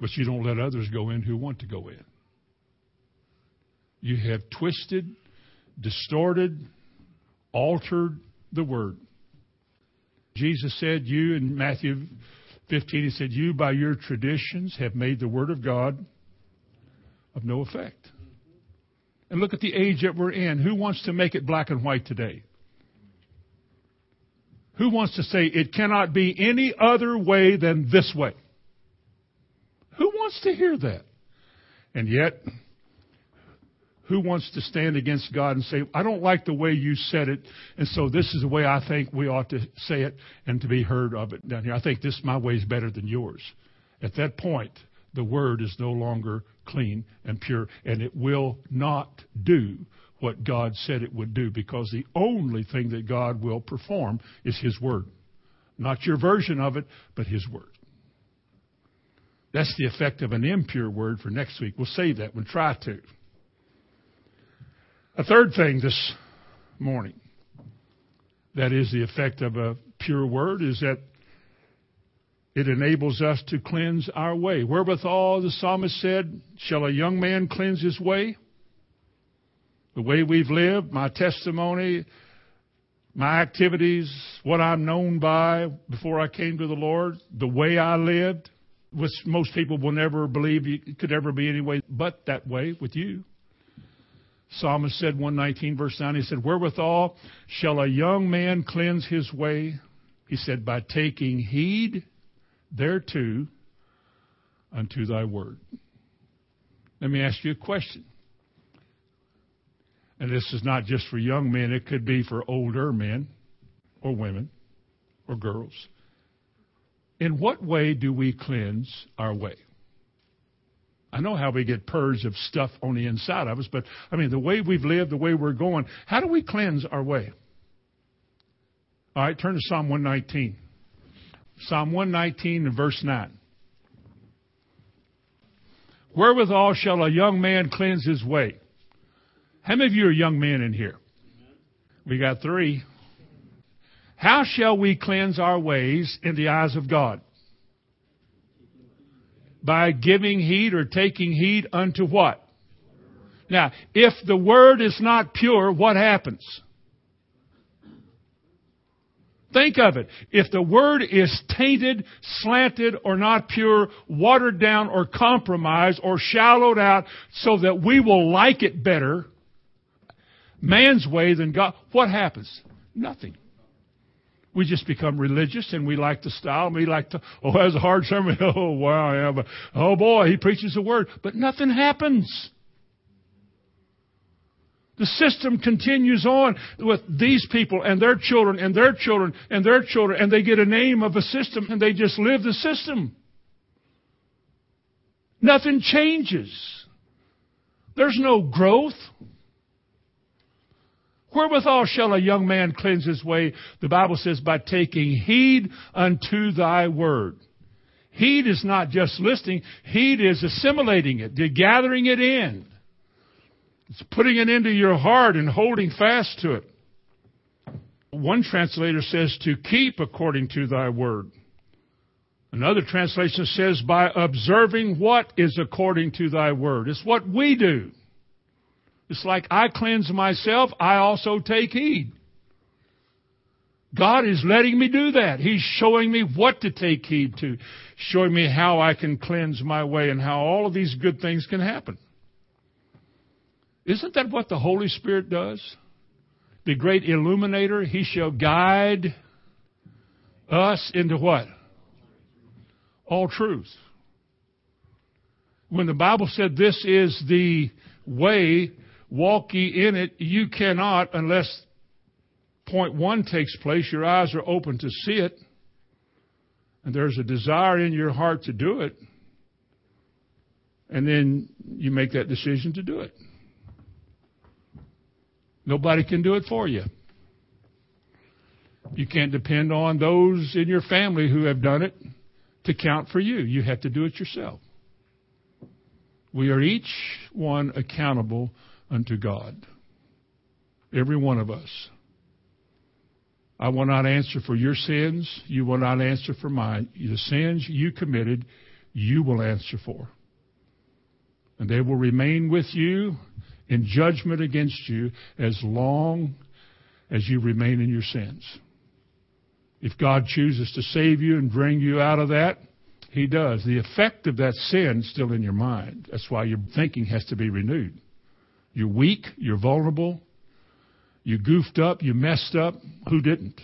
but you don't let others go in who want to go in. You have twisted, distorted, altered the word. Jesus said, You in Matthew 15, He said, You by your traditions have made the word of God of no effect. And look at the age that we're in. Who wants to make it black and white today? Who wants to say it cannot be any other way than this way? Wants to hear that? And yet, who wants to stand against God and say, I don't like the way you said it, and so this is the way I think we ought to say it and to be heard of it down here. I think this my way is better than yours. At that point, the word is no longer clean and pure, and it will not do what God said it would do because the only thing that God will perform is His Word. Not your version of it, but His Word. That's the effect of an impure word for next week. We'll save that We'll Try to. A third thing this morning that is the effect of a pure word is that it enables us to cleanse our way. Wherewithal, the psalmist said, Shall a young man cleanse his way? The way we've lived, my testimony, my activities, what I'm known by before I came to the Lord, the way I lived, which most people will never believe it could ever be any way but that way with you. Psalmist said 119 verse 9, he said, Wherewithal shall a young man cleanse his way? He said, By taking heed thereto unto thy word. Let me ask you a question. And this is not just for young men, it could be for older men or women or girls. In what way do we cleanse our way? I know how we get purged of stuff on the inside of us, but I mean, the way we've lived, the way we're going, how do we cleanse our way? All right, turn to Psalm 119. Psalm 119 and verse 9. Wherewithal shall a young man cleanse his way? How many of you are young men in here? We got three. How shall we cleanse our ways in the eyes of God? By giving heed or taking heed unto what? Now, if the word is not pure, what happens? Think of it. If the word is tainted, slanted, or not pure, watered down, or compromised, or shallowed out so that we will like it better, man's way than God, what happens? Nothing. We just become religious and we like the style and we like to, oh, that's a hard sermon. Oh, wow, yeah, but, oh boy, he preaches the word. But nothing happens. The system continues on with these people and their children and their children and their children, and they get a name of a system and they just live the system. Nothing changes. There's no growth. Wherewithal shall a young man cleanse his way? The Bible says, by taking heed unto thy word. Heed is not just listening, heed is assimilating it, gathering it in. It's putting it into your heart and holding fast to it. One translator says to keep according to thy word. Another translation says by observing what is according to thy word. It's what we do. It's like I cleanse myself, I also take heed. God is letting me do that. He's showing me what to take heed to, showing me how I can cleanse my way and how all of these good things can happen. Isn't that what the Holy Spirit does? The great illuminator, he shall guide us into what? All truth. When the Bible said this is the way, walk ye in it, you cannot unless point one takes place, your eyes are open to see it, and there's a desire in your heart to do it, and then you make that decision to do it. Nobody can do it for you. You can't depend on those in your family who have done it to count for you. You have to do it yourself. We are each one accountable unto God. Every one of us. I will not answer for your sins. You will not answer for mine. The sins you committed, you will answer for. And they will remain with you in judgment against you as long as you remain in your sins. If God chooses to save you and bring you out of that, He does. The effect of that sin is still in your mind. That's why your thinking has to be renewed. You're weak, you're vulnerable, you goofed up, you messed up. Who didn't?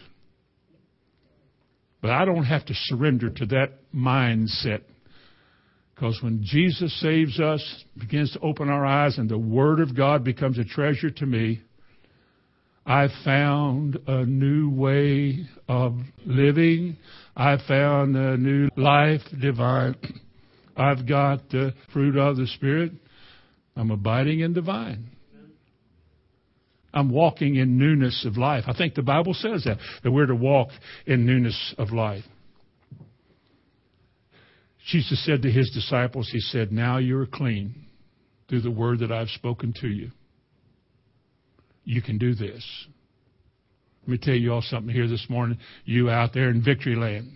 But I don't have to surrender to that mindset because when Jesus saves us, begins to open our eyes, and the Word of God becomes a treasure to me, I found a new way of living. I found a new life divine. I've got the fruit of the Spirit. I'm abiding in divine. I'm walking in newness of life. I think the Bible says that, that we're to walk in newness of life. Jesus said to his disciples, He said, Now you are clean through the word that I've spoken to you. You can do this. Let me tell you all something here this morning. You out there in victory land.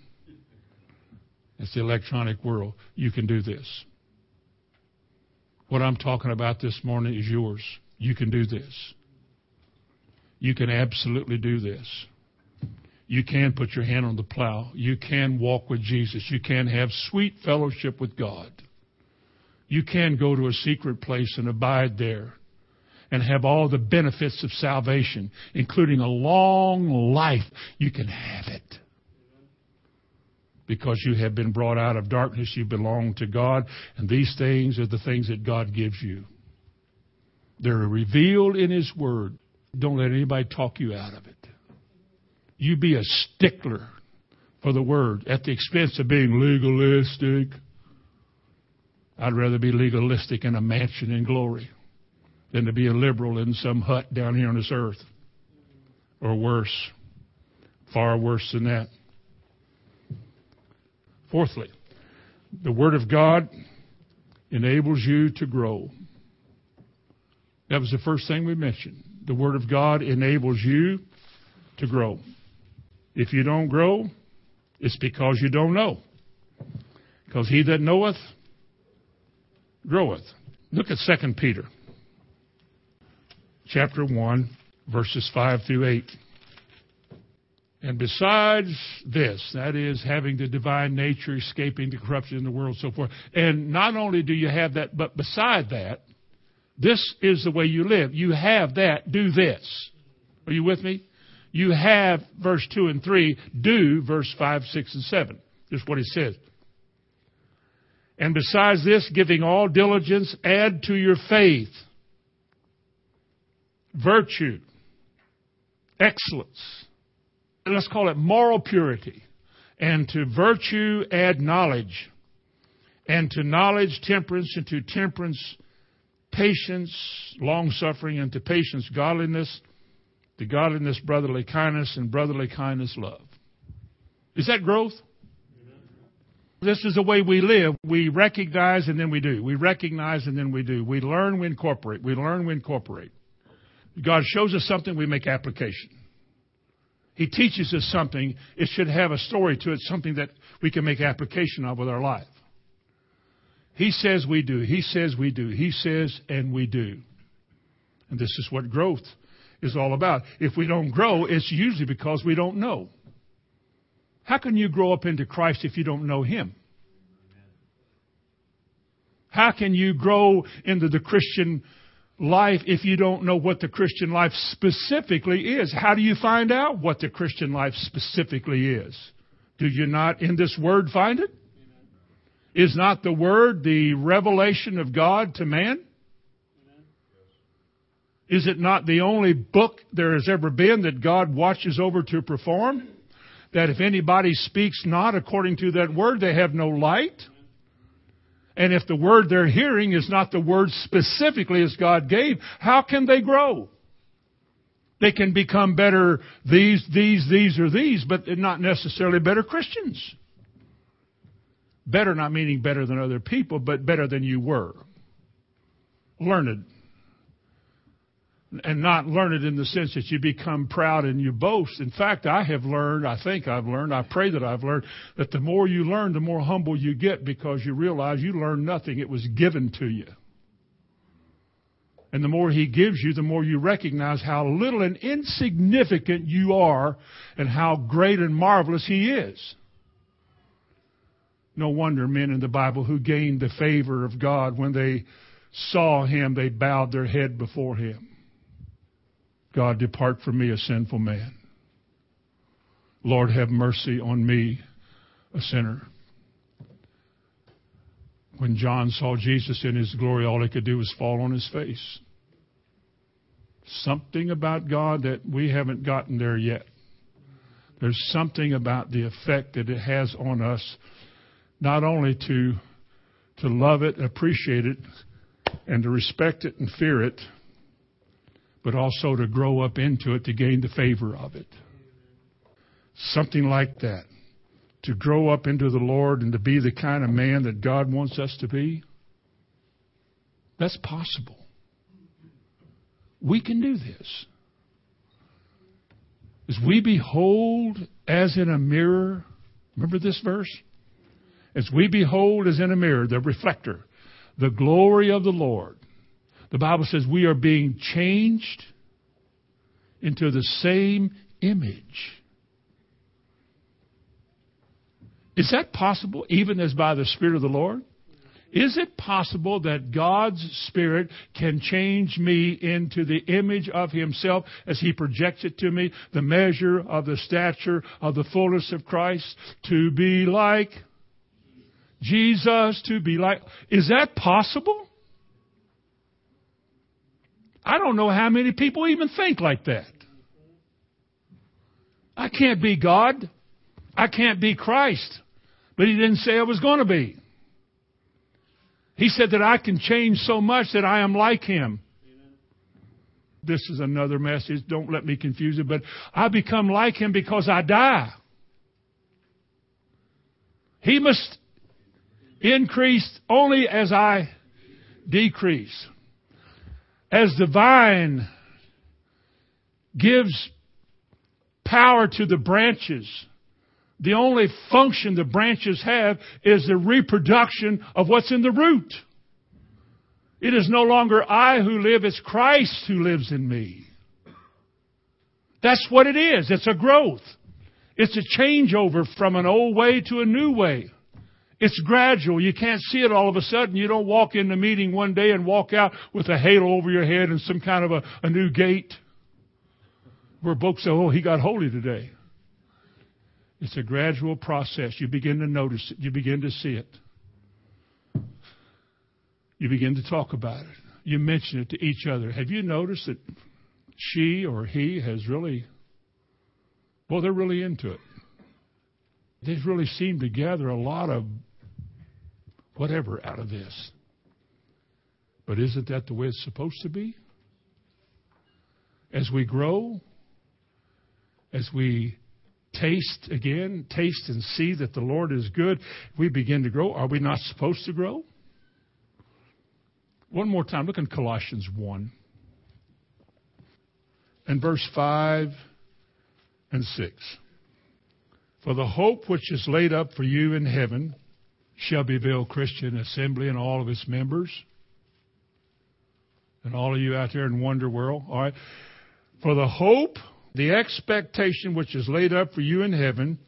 It's the electronic world. You can do this. What I'm talking about this morning is yours. You can do this. You can absolutely do this. You can put your hand on the plow. You can walk with Jesus. You can have sweet fellowship with God. You can go to a secret place and abide there and have all the benefits of salvation, including a long life. You can have it. Because you have been brought out of darkness, you belong to God, and these things are the things that God gives you. They're revealed in His Word. Don't let anybody talk you out of it you be a stickler for the word at the expense of being legalistic. I'd rather be legalistic in a mansion in glory than to be a liberal in some hut down here on this earth. Or worse, far worse than that. Fourthly, the Word of God enables you to grow. That was the first thing we mentioned. The Word of God enables you to grow. If you don't grow, it's because you don't know. Because he that knoweth groweth. Look at 2 Peter chapter 1 verses 5 through 8. And besides this, that is having the divine nature, escaping the corruption in the world, so forth. And not only do you have that, but beside that, this is the way you live. You have that, do this. Are you with me? you have verse 2 and 3, do verse 5, 6, and 7. Just what he says. And besides this, giving all diligence, add to your faith virtue, excellence. Let's call it moral purity. And to virtue, add knowledge. And to knowledge, temperance. And to temperance, patience, long suffering. And to patience, godliness to godliness, brotherly kindness, and brotherly kindness, love. Is that growth? This is the way we live. We recognize and then we do. We recognize and then we do. We learn, we incorporate. We learn, we incorporate. God shows us something, we make application. He teaches us something, it should have a story to it, something that we can make application of with our life. He says we do. He says we do. He says and we do. And this is what growth is all about. If we don't grow, it's usually because we don't know. How can you grow up into Christ if you don't know Him? How can you grow into the Christian life if you don't know what the Christian life specifically is? How do you find out what the Christian life specifically is? Do you not in this word find it? Is not the word the revelation of God to man? Is it not the only book there has ever been that God watches over to perform? That if anybody speaks not according to that word, they have no light? And if the word they're hearing is not the word specifically as God gave, how can they grow? They can become better these, these, these, or these, but not necessarily better Christians. Better not meaning better than other people, but better than you were. Learned and not learn it in the sense that you become proud and you boast. In fact, I have learned, I think I've learned, I pray that I've learned, that the more you learn, the more humble you get because you realize you learned nothing. It was given to you. And the more He gives you, the more you recognize how little and insignificant you are and how great and marvelous He is. No wonder men in the Bible who gained the favor of God when they saw Him, they bowed their head before Him. God, depart from me, a sinful man. Lord, have mercy on me, a sinner. When John saw Jesus in his glory, all he could do was fall on his face. Something about God that we haven't gotten there yet. There's something about the effect that it has on us, not only to, to love it, appreciate it, and to respect it and fear it, but also to grow up into it to gain the favor of it. Something like that. to grow up into the Lord and to be the kind of man that God wants us to be? That's possible. We can do this. As we behold as in a mirror, remember this verse? As we behold as in a mirror, the reflector, the glory of the Lord, the Bible says we are being changed into the same image. Is that possible, even as by the Spirit of the Lord? Is it possible that God's Spirit can change me into the image of Himself as He projects it to me, the measure of the stature of the fullness of Christ, to be like Jesus, to be like. Is that possible? I don't know how many people even think like that. I can't be God. I can't be Christ. But he didn't say I was going to be. He said that I can change so much that I am like him. This is another message. Don't let me confuse it, but I become like him because I die. He must increase only as I decrease as the vine gives power to the branches, the only function the branches have is the reproduction of what's in the root. It is no longer I who live, it's Christ who lives in me. That's what it is. It's a growth. It's a changeover from an old way to a new way. It's gradual. You can't see it all of a sudden. You don't walk in the meeting one day and walk out with a halo over your head and some kind of a, a new gait where folks say, oh, he got holy today. It's a gradual process. You begin to notice it. You begin to see it. You begin to talk about it. You mention it to each other. Have you noticed that she or he has really, well, they're really into it. They've really seemed to gather a lot of whatever out of this. But isn't that the way it's supposed to be? As we grow, as we taste again, taste and see that the Lord is good, we begin to grow. Are we not supposed to grow? One more time, look in Colossians 1 and verse 5 and 6. For the hope which is laid up for you in heaven Shelbyville Christian Assembly and all of its members. And all of you out there in Wonder World. All right. For the hope, the expectation which is laid up for you in heaven,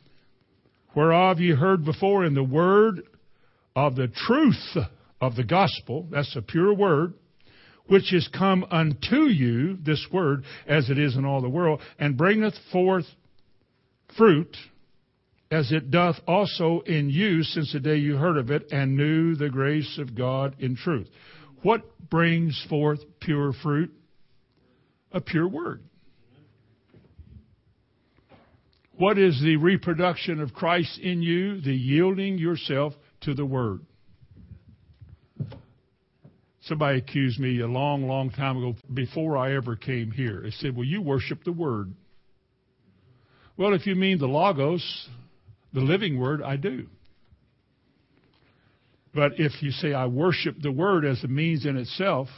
whereof you heard before in the word of the truth of the gospel, that's a pure word, which is come unto you, this word, as it is in all the world, and bringeth forth fruit as it doth also in you since the day you heard of it and knew the grace of God in truth. What brings forth pure fruit? A pure word. What is the reproduction of Christ in you? The yielding yourself to the word. Somebody accused me a long, long time ago, before I ever came here. They said, Well, you worship the word. Well, if you mean the Logos, the living word, I do. But if you say I worship the word as a means in itself,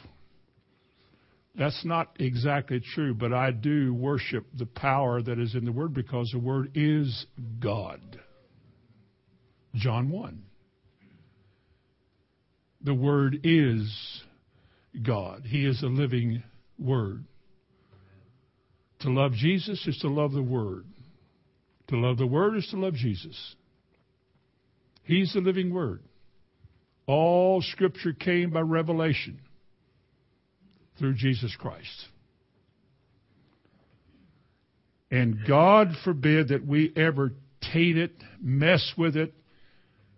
that's not exactly true, but I do worship the power that is in the Word because the Word is God. John 1. The Word is God. He is a living Word. To love Jesus is to love the Word. To love the Word is to love Jesus. He's the living Word. All Scripture came by revelation through Jesus Christ. And God forbid that we ever taint it, mess with it,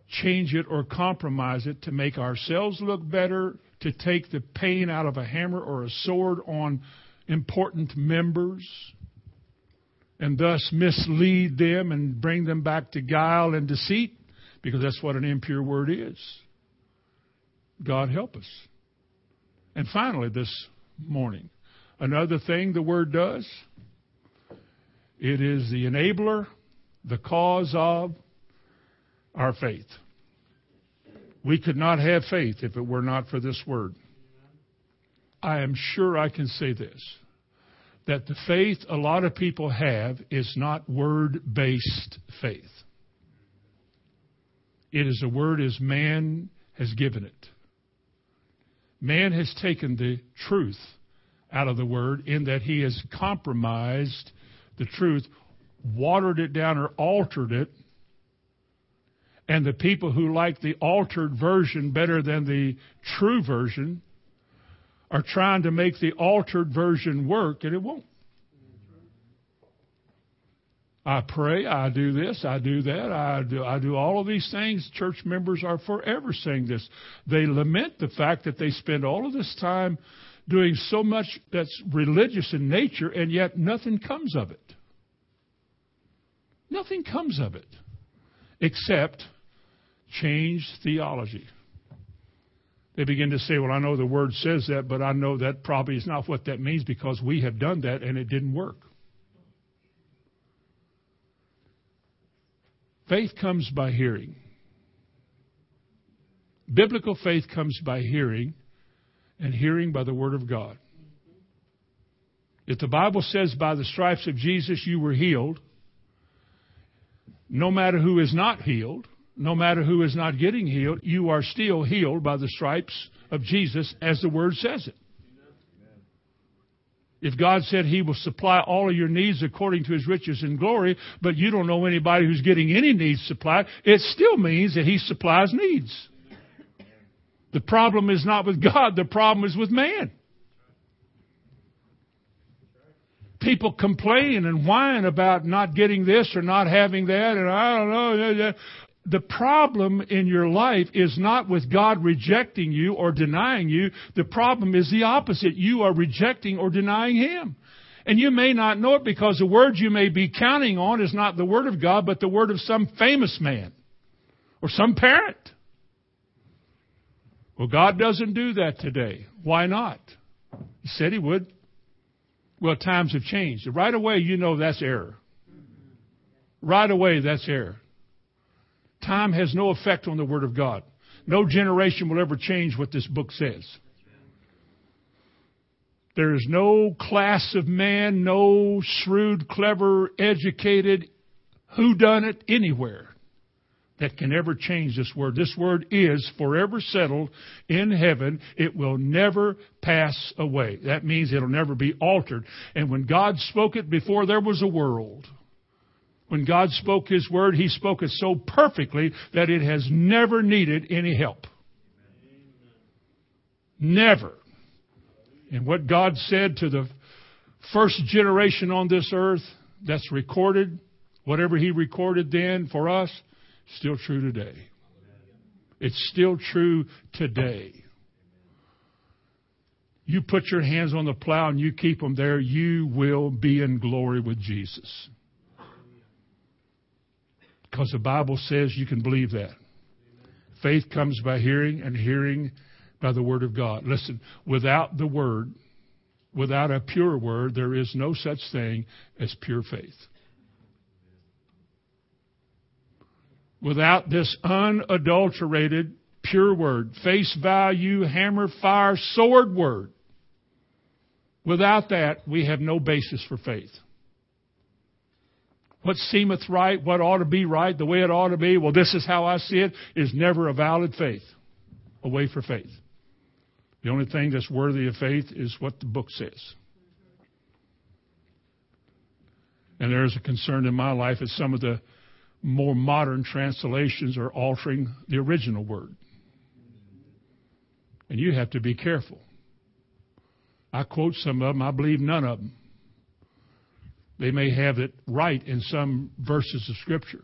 change it, or compromise it to make ourselves look better, to take the pain out of a hammer or a sword on important members and thus mislead them and bring them back to guile and deceit, because that's what an impure word is. God help us. And finally, this morning, another thing the word does it is the enabler, the cause of, our faith. We could not have faith if it were not for this word. I am sure I can say this that the faith a lot of people have is not word based faith. It is a word as man has given it. Man has taken the truth out of the word in that he has compromised the truth, watered it down or altered it. And the people who like the altered version better than the true version are trying to make the altered version work, and it won't. I pray, I do this, I do that, I do, I do all of these things. Church members are forever saying this. They lament the fact that they spend all of this time doing so much that's religious in nature, and yet nothing comes of it. Nothing comes of it except changed theology. They begin to say, Well, I know the word says that, but I know that probably is not what that means because we have done that and it didn't work. Faith comes by hearing. Biblical faith comes by hearing, and hearing by the Word of God. If the Bible says by the stripes of Jesus you were healed, no matter who is not healed, no matter who is not getting healed, you are still healed by the stripes of Jesus as the Word says it. If God said He will supply all of your needs according to His riches and glory, but you don't know anybody who's getting any needs supplied, it still means that He supplies needs. The problem is not with God, the problem is with man. People complain and whine about not getting this or not having that, and I don't know the problem in your life is not with God rejecting you or denying you. The problem is the opposite. You are rejecting or denying Him. And you may not know it because the word you may be counting on is not the word of God, but the word of some famous man or some parent. Well, God doesn't do that today. Why not? He said He would. Well, times have changed. Right away, you know that's error. Right away, that's error. Time has no effect on the Word of God. No generation will ever change what this book says. There is no class of man, no shrewd, clever, educated, who done it anywhere that can ever change this word. This word is forever settled in heaven. It will never pass away. That means it'll never be altered. And when God spoke it before there was a world, when God spoke His word, He spoke it so perfectly that it has never needed any help. Never. And what God said to the first generation on this earth, that's recorded, whatever He recorded then for us, still true today. It's still true today. You put your hands on the plow and you keep them there, you will be in glory with Jesus. Because the Bible says you can believe that. Faith comes by hearing, and hearing by the Word of God. Listen, without the Word, without a pure Word, there is no such thing as pure faith. Without this unadulterated, pure Word, face value, hammer, fire, sword Word, without that, we have no basis for faith what seemeth right, what ought to be right, the way it ought to be, well, this is how I see it, is never a valid faith, a way for faith. The only thing that's worthy of faith is what the book says. And there is a concern in my life that some of the more modern translations are altering the original word. And you have to be careful. I quote some of them, I believe none of them. They may have it right in some verses of Scripture.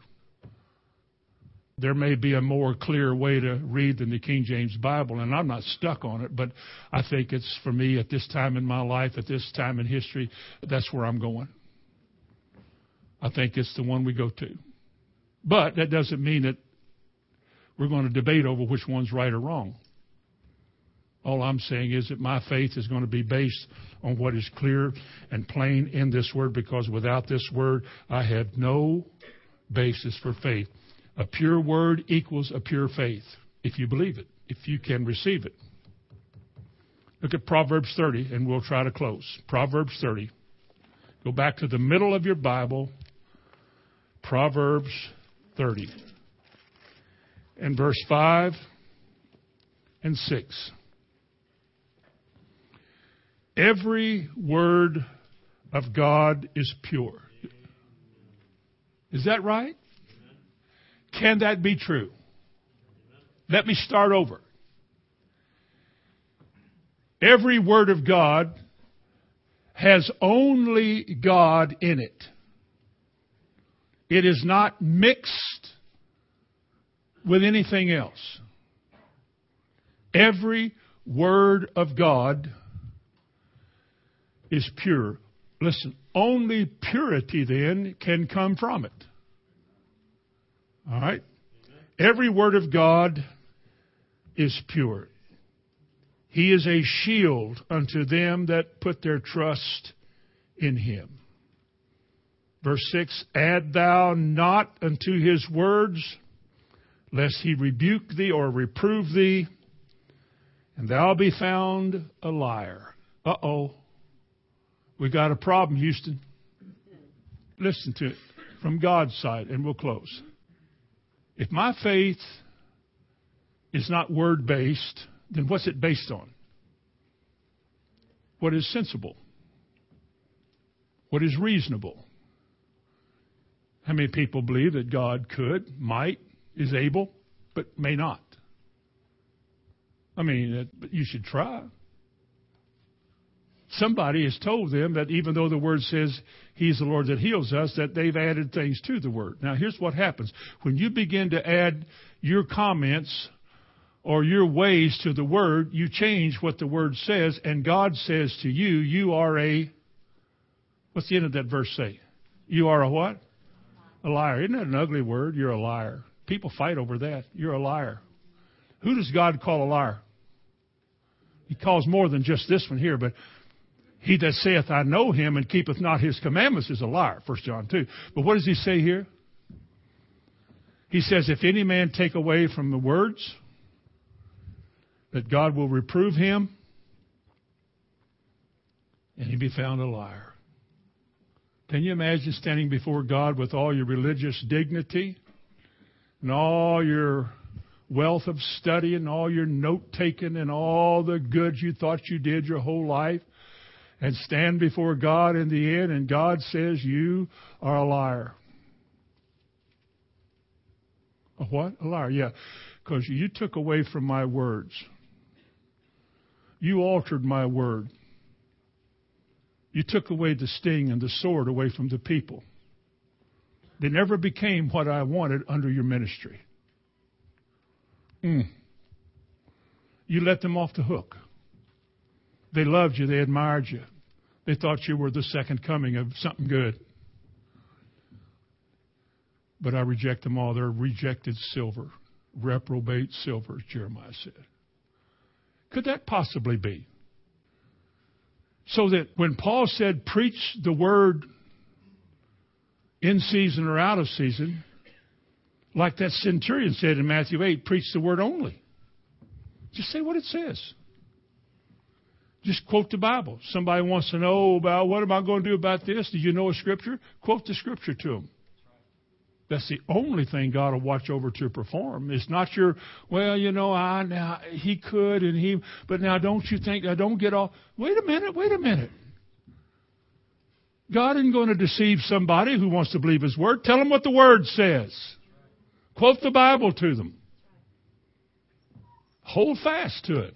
There may be a more clear way to read than the King James Bible, and I'm not stuck on it, but I think it's for me at this time in my life, at this time in history, that's where I'm going. I think it's the one we go to. But that doesn't mean that we're going to debate over which one's right or wrong. All I'm saying is that my faith is going to be based on what is clear and plain in this word because without this word, I have no basis for faith. A pure word equals a pure faith, if you believe it, if you can receive it. Look at Proverbs 30, and we'll try to close. Proverbs 30. Go back to the middle of your Bible, Proverbs 30, and verse 5 and 6. Every word of God is pure. Is that right? Can that be true? Let me start over. Every word of God has only God in it. It is not mixed with anything else. Every word of God is pure. Listen, only purity then can come from it. All right? Every word of God is pure. He is a shield unto them that put their trust in him. Verse 6 Add thou not unto his words, lest he rebuke thee or reprove thee, and thou be found a liar. Uh oh. We got a problem, Houston. Listen to it from God's side, and we'll close. If my faith is not word based, then what's it based on? What is sensible? What is reasonable? How many people believe that God could, might, is able, but may not? I mean, you should try. Somebody has told them that even though the word says He's the Lord that heals us, that they've added things to the word. Now, here's what happens. When you begin to add your comments or your ways to the word, you change what the word says, and God says to you, you are a, what's the end of that verse say? You are a what? A liar. Isn't that an ugly word? You're a liar. People fight over that. You're a liar. Who does God call a liar? He calls more than just this one here, but he that saith, I know him, and keepeth not his commandments is a liar, 1 John 2. But what does he say here? He says, If any man take away from the words, that God will reprove him, and he be found a liar. Can you imagine standing before God with all your religious dignity and all your wealth of study and all your note taking and all the good you thought you did your whole life? And stand before God in the end, and God says, You are a liar. A what? A liar, yeah. Because you took away from my words. You altered my word. You took away the sting and the sword away from the people. They never became what I wanted under your ministry. Mm. You let them off the hook. They loved you, they admired you. They thought you were the second coming of something good. But I reject them all. They're rejected silver, reprobate silver, Jeremiah said. Could that possibly be? So that when Paul said, preach the word in season or out of season, like that centurion said in Matthew 8, preach the word only. Just say what it says. Just quote the Bible. Somebody wants to know about what am I going to do about this? Do you know a scripture? Quote the scripture to them. That's the only thing God will watch over to perform. It's not your, well, you know, I now he could and he, but now don't you think? Now don't get off. Wait a minute. Wait a minute. God isn't going to deceive somebody who wants to believe His word. Tell them what the word says. Quote the Bible to them. Hold fast to it.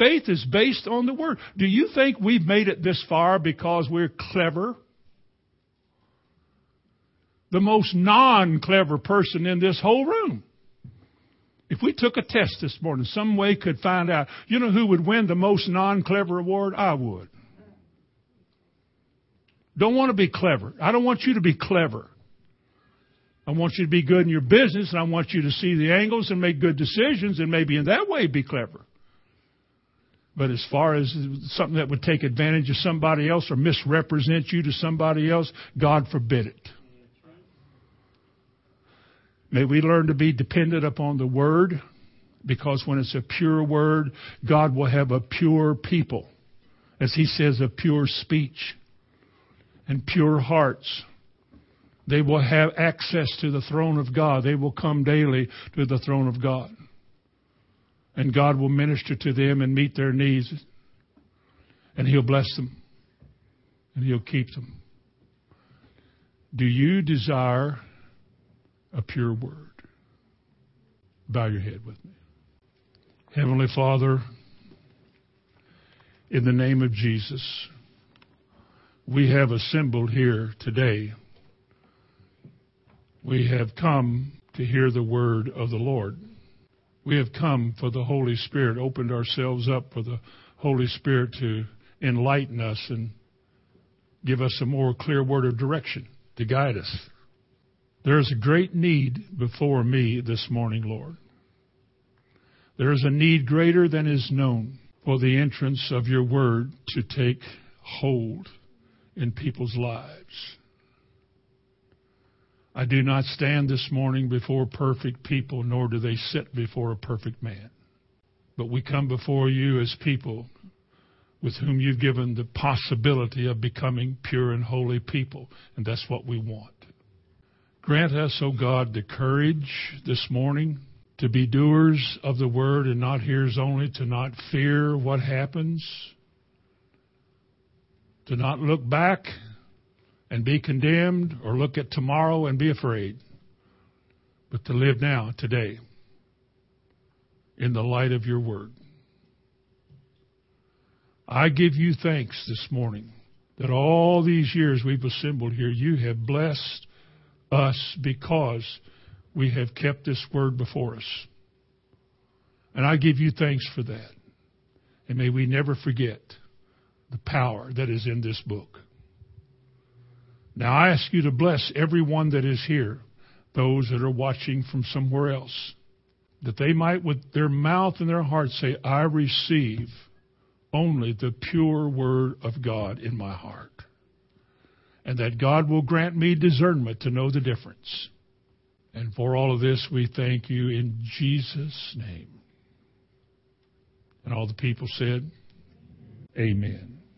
Faith is based on the Word. Do you think we've made it this far because we're clever? The most non clever person in this whole room. If we took a test this morning, some way could find out, you know who would win the most non clever award? I would. Don't want to be clever. I don't want you to be clever. I want you to be good in your business, and I want you to see the angles and make good decisions, and maybe in that way be clever. But as far as something that would take advantage of somebody else or misrepresent you to somebody else, God forbid it. May we learn to be dependent upon the Word because when it's a pure Word, God will have a pure people. As He says, a pure speech and pure hearts. They will have access to the throne of God. They will come daily to the throne of God. And God will minister to them and meet their needs. And He'll bless them. And He'll keep them. Do you desire a pure word? Bow your head with me. Heavenly Father, in the name of Jesus, we have assembled here today. We have come to hear the word of the Lord. We have come for the Holy Spirit, opened ourselves up for the Holy Spirit to enlighten us and give us a more clear word of direction to guide us. There is a great need before me this morning, Lord. There is a need greater than is known for the entrance of your word to take hold in people's lives. I do not stand this morning before perfect people, nor do they sit before a perfect man. But we come before you as people with whom you've given the possibility of becoming pure and holy people, and that's what we want. Grant us, O oh God, the courage this morning to be doers of the word and not hearers only, to not fear what happens, to not look back and be condemned or look at tomorrow and be afraid, but to live now, today, in the light of your word. I give you thanks this morning that all these years we've assembled here, you have blessed us because we have kept this word before us. And I give you thanks for that. And may we never forget the power that is in this book. Now I ask you to bless everyone that is here, those that are watching from somewhere else, that they might with their mouth and their heart say, I receive only the pure word of God in my heart. And that God will grant me discernment to know the difference. And for all of this, we thank you in Jesus' name. And all the people said, Amen.